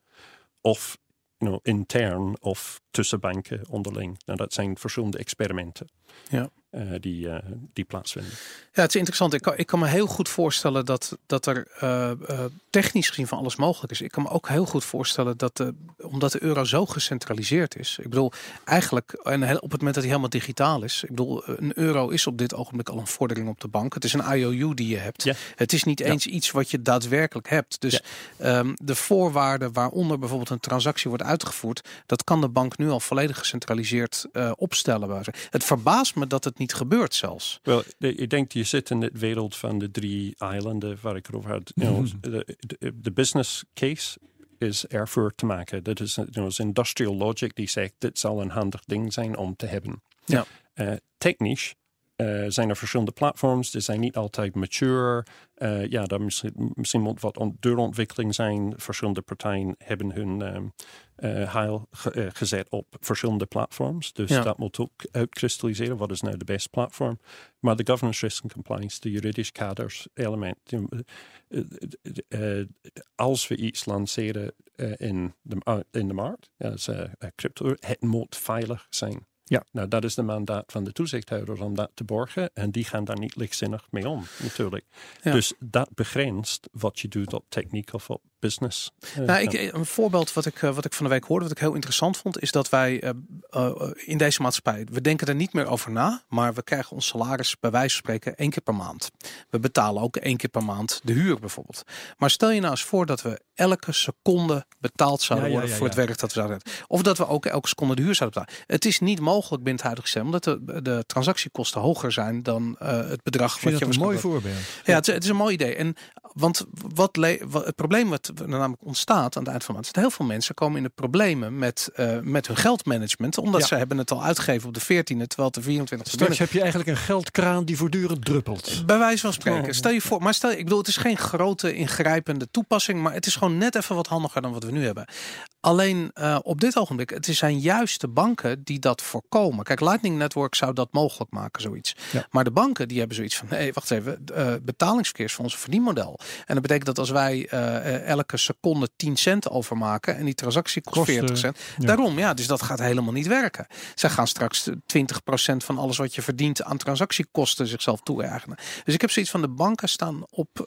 Of you intern of tussen banken onderling. Nou, dat zijn verschillende experimenten. Ja. Uh, die, uh, die plaatsvinden. Ja, het is interessant. Ik kan, ik kan me heel goed voorstellen dat, dat er uh, technisch gezien van alles mogelijk is. Ik kan me ook heel goed voorstellen dat, de, omdat de euro zo gecentraliseerd is. Ik bedoel, eigenlijk, en op het moment dat hij helemaal digitaal is. Ik bedoel, een euro is op dit ogenblik al een vordering op de bank. Het is een IOU die je hebt. Ja. Het is niet eens ja. iets wat je daadwerkelijk hebt. Dus ja. um, de voorwaarden waaronder bijvoorbeeld een transactie wordt uitgevoerd, dat kan de bank nu al volledig gecentraliseerd opstellen. Het verbaast me dat het niet gebeurt zelfs. Wel, ik denk je zit in de wereld van de drie eilanden waar ik het over had. You know, de, de, de, business case is ervoor te maken. Dat is you know, industrial logic die zegt dit zal een handig ding zijn om te hebben. Ja. Uh, technisch uh, zijn er verschillende platforms. Die zijn niet altijd mature. Uh, ja, daar misschien, misschien moet wat on, doorontwikkeling zijn. Verschillende partijen hebben hun um, uh, heil ge, gezet op verschillende platforms. Dus ja. dat moet ook uitkristalliseren. Wat is nou de beste platform? Maar de governance risk and compliance, de juridisch kaders element. als we iets lanceren in, de, in de markt, als crypto, het moet veilig zijn. Ja. Nou, dat is de mandaat van de toezichthouders om dat te borgen. En die gaan daar niet lichtzinnig mee om, natuurlijk. Ja. Dus dat begrenst wat je doet op techniek of op business. Nou, ik, een voorbeeld wat ik, wat ik van de week hoorde, wat ik heel interessant vond, is dat wij uh, uh, in deze maatschappij, we denken er niet meer over na, maar we krijgen ons salaris bij wijze van spreken één keer per maand. We betalen ook één keer per maand de huur bijvoorbeeld. Maar stel je nou eens voor dat we elke seconde betaald zouden ja, worden ja, voor het werk dat we zouden doen. Of dat we ook elke seconde de huur zouden betalen. Het is niet mogelijk binnen het huidige systeem, omdat de, de transactiekosten hoger zijn dan het bedrag. wat je een mooi voorbeeld. Ja, het is, het is, een mooi idee. En want wat, wat het probleem wat namelijk ontstaat aan het eind van de maand, dat heel veel mensen komen in de problemen met, uh, met hun geldmanagement, omdat ja. ze hebben het al uitgegeven op de 14e, terwijl de 24 Straks heb je eigenlijk een geldkraan die voortdurend druppelt. Bij wijze van spreken. Stel je voor, maar stel, ik bedoel, het is geen grote ingrijpende toepassing, maar het is gewoon net even wat handiger dan wat we nu hebben. Alleen uh, op dit ogenblik, het zijn juist de banken die dat voorkomen. Kijk, Lightning Network zou dat mogelijk maken, zoiets. Ja. Maar de banken die hebben zoiets van, hey, wacht even, uh, betalingsverkeer is voor ons verdienmodel. En dat betekent dat als wij uh, elke seconde 10 cent overmaken en die transactie kost, kost 40 cent. Ja. Daarom, ja, dus dat gaat helemaal niet werken. Zij gaan straks 20% van alles wat je verdient aan transactiekosten zichzelf toe-eigenen. Dus ik heb zoiets van de banken staan op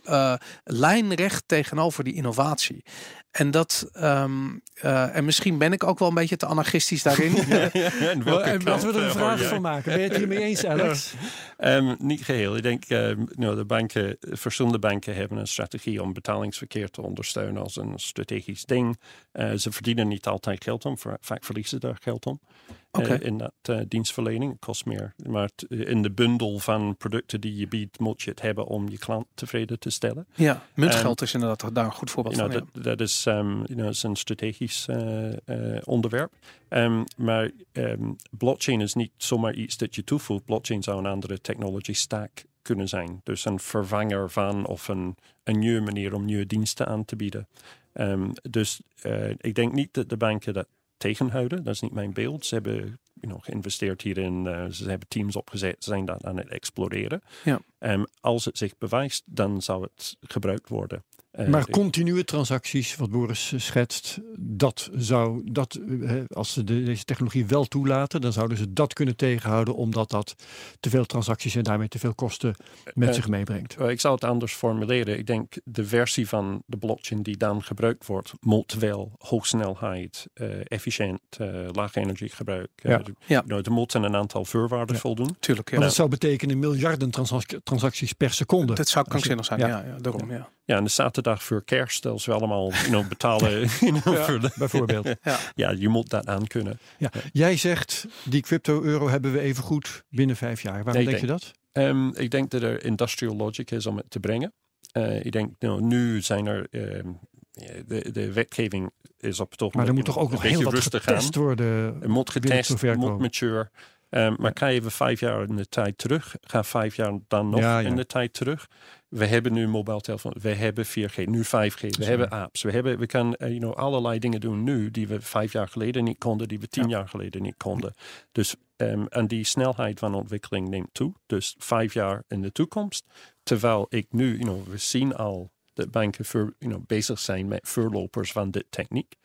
lijnrecht tegenover die innovatie. En dat, um, uh, en misschien ben ik ook wel een beetje te anarchistisch daarin. ja, ja, en laten we er een vraag van maken. Ben je het hiermee eens, Alex? um, niet geheel. Ik denk, um, nou, de banken, verschillende banken hebben een strategie om betalingsverkeer te ondersteunen als een strategisch ding. Uh, ze verdienen niet altijd geld om, vaak verliezen daar geld om. Okay. Uh, in dat uh, dienstverlening. Het kost meer. Maar in de bundel van producten die je biedt, moet je het hebben om je klant tevreden te stellen. Ja, muntgeld um, is inderdaad daar een goed voorbeeld you know, van. Dat, is, um, you know, is een strategisch onderwerp. Um, maar blockchain is niet zomaar iets dat je toevoegt. Blockchain zou een andere technology stack kunnen zijn. Dus een vervanger van of een, een nieuwe manier om nieuwe diensten aan te bieden. dus ik denk niet dat de banken dat tegenhouden. Dat is niet mijn beeld. Ze hebben you know, geïnvesteerd hierin. Uh, ze hebben teams opgezet, zijn dat aan het exploreren. Ja. Um, als het zich bewijst, dan zou het gebruikt worden. Uh, maar continue transacties, wat Boris schetst, dat zou, dat, als ze de, deze technologie wel toelaten, dan zouden ze dat kunnen tegenhouden, omdat dat te veel transacties en daarmee te veel kosten met uh, zich meebrengt. ik zou het anders formuleren. Ik denk de versie van de blockchain die dan gebruikt wordt, moet wel hoogsnelheid, uh, efficiënt, laag energiegebruik. Ja. ja. Nou, er moeten een aantal voorwaarden ja. voldoen. Tuurlijk, ja. Dat zou betekenen miljarden transacties per seconde. Dat zou krankzinnig zijn, ja. ja, ja daarom, ja. Ja, en de zaterdag voor kerst, als we allemaal you know, betalen. you know, ja, voor de, bijvoorbeeld. ja. ja, je moet dat aankunnen. Ja. Jij zegt, die crypto-euro hebben we even goed binnen vijf jaar. Waarom Nee, denk je dat? Um, ik denk dat er industrial logic is om het te brengen. Uh, ik denk, nou, nu zijn er... Um, de, de wetgeving is op het ogenblik Maar er moet toch ook een nog beetje heel wat rustig getest gaan. worden? Moet getest, moet mature. Um, maar ga even vijf jaar in de tijd terug. Ga vijf jaar dan nog Ja, ja. in de tijd terug. We hebben nu mobiel telefoon. We hebben 4G, nu 5G. We hebben apps. We, hebben, we kan uh, you know, allerlei dingen doen nu die we vijf jaar geleden niet konden, die we tien jaar geleden niet konden. Dus, um, en die snelheid van ontwikkeling neemt toe. Dus vijf jaar in de toekomst. Terwijl ik nu, you know, we zien al dat banken voor, you know, bezig zijn met voorlopers van dit techniek.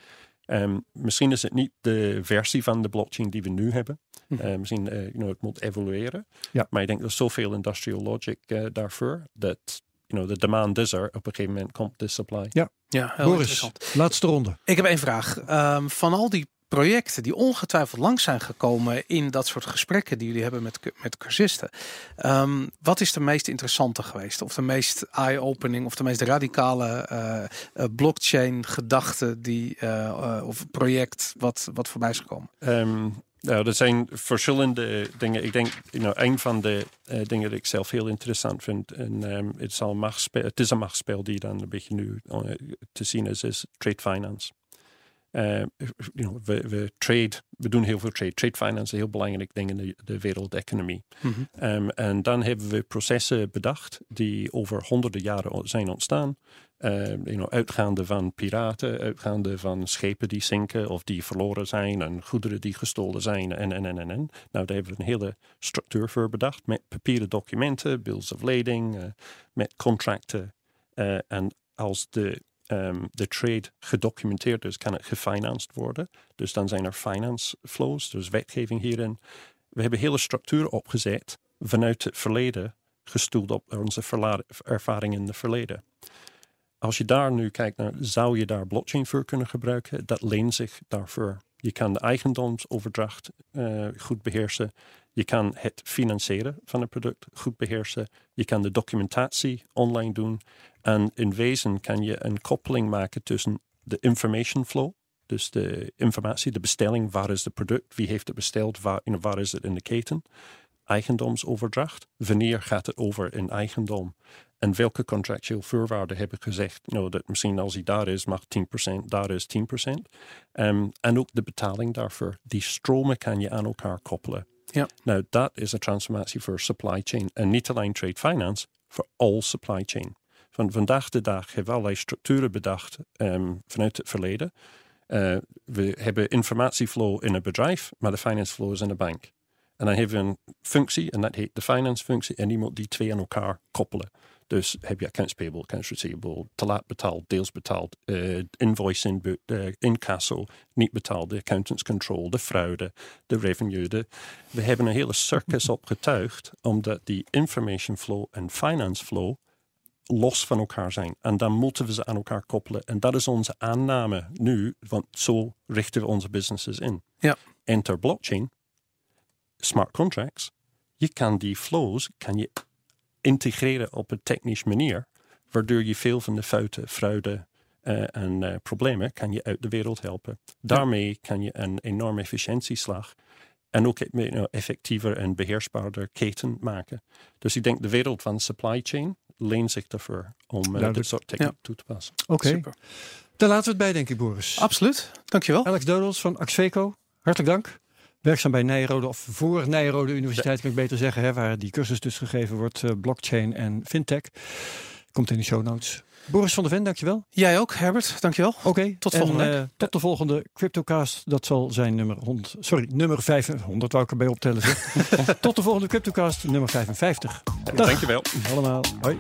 Um, misschien is het niet de versie van de blockchain die we nu hebben. Mhm. Uh, misschien uh, you know, het moet evolueren. Ja. Maar ik denk er is zoveel industrial logic uh, daarvoor. Dat you know, de demand is er. Op een gegeven moment komt de supply. Ja, heel Boris, interessant. laatste ronde. Ik heb één vraag. Um, van al die projecten die ongetwijfeld langs zijn gekomen in dat soort gesprekken die jullie hebben met, met cursisten. Um, wat is de meest interessante geweest? Of de meest eye-opening of de meest radicale uh, uh, blockchain gedachte die uh, of project wat, wat voorbij is gekomen? Um, nou, er zijn verschillende dingen. Ik denk, know, een van de dingen die ik zelf heel interessant vind, en um, het, is al een machtsspel, het is een machtsspel die dan een beetje nu te zien is, is trade finance. Uh, you know, we, we, trade, we doen heel veel trade. Trade finance is een heel belangrijk ding in de, de wereldeconomie. Mm -hmm. um, en dan hebben we processen bedacht die over honderden jaren zijn ontstaan. Uh, you know, uitgaande van piraten, uitgaande van schepen die zinken of die verloren zijn en goederen die gestolen zijn en en en en. en. Nou, daar hebben we een hele structuur voor bedacht met papieren documenten, bills of lading, uh, met contracten. Uh, en als de um, de trade gedocumenteerd is, kan het gefinanced worden. Dus dan zijn er finance flows, dus wetgeving hierin. We hebben hele structuur opgezet vanuit het verleden, gestoeld op onze ervaring in het verleden. Als je daar nu kijkt naar, zou je daar blockchain voor kunnen gebruiken? Dat leent zich daarvoor. Je kan de eigendomsoverdracht uh, goed beheersen. Je kan het financieren van het product goed beheersen. Je kan de documentatie online doen. En in wezen kan je een koppeling maken tussen de information flow, dus de informatie, de bestelling, waar is het product, wie heeft het besteld, waar, is het in de keten, eigendomsoverdracht, wanneer gaat het over in eigendom en welke contractueel voorwaarden hebben gezegd nou, dat misschien als hij daar is mag 10%, daar is 10%. Um, en ook de betaling daarvoor. Die stromen kan je aan elkaar koppelen. Ja. Nou, dat is een transformatie voor supply chain. En niet alleen trade finance, voor all supply chain. Van vandaag de dag hebben we allerlei structuren bedacht um, vanuit het verleden. Uh, we hebben informatieflow in een bedrijf, maar de finance flow is in een bank. En dan hebben we een functie, en dat heet de finance functie, en die moet die twee aan elkaar koppelen. Dus heb je accounts payable, accounts receivable, te laat betaald, deels betaald, uh, invoice in, uh, incasso, niet betaald, de accountants control, de fraude, de revenue. De, we hebben een hele circus opgetuigd, omdat die information flow en finance flow los van elkaar zijn. En dan moeten we ze aan elkaar koppelen. En dat is onze aanname nu, want zo richten we onze businesses in. Ja. Enter blockchain, smart contracts. Je kan die flows kan je integreren op een technische manier, waardoor je veel van de fouten, fraude uh, en uh, problemen kan je uit de wereld helpen. Daarmee kan je een enorme efficiëntieslag en ook you know, effectiever en beheersbaarder keten maken. Dus ik denk de wereld van supply chain leent zich ervoor om uh, dit soort techniek Ja. toe te passen. Oké, okay. Super. daar laten we het bij, denk ik, Boris. Absoluut. Dankjewel. Alex Dodels van Axveco, hartelijk dank. Werkzaam bij Nijrode, of voor Nijrode Universiteit, kan ik beter zeggen, hè, waar die cursus dus gegeven wordt, uh, blockchain en fintech. Komt in de show notes. Boris van der Ven, dankjewel. Jij ook, Herbert. Dankjewel. Oké, Tot en, volgende week. eh, tot de volgende CryptoCast. Dat zal zijn nummer 100. Sorry, nummer 500 wou ik erbij optellen. Zeg. tot de volgende CryptoCast, nummer 55. Dag Dankjewel. allemaal. Hoi.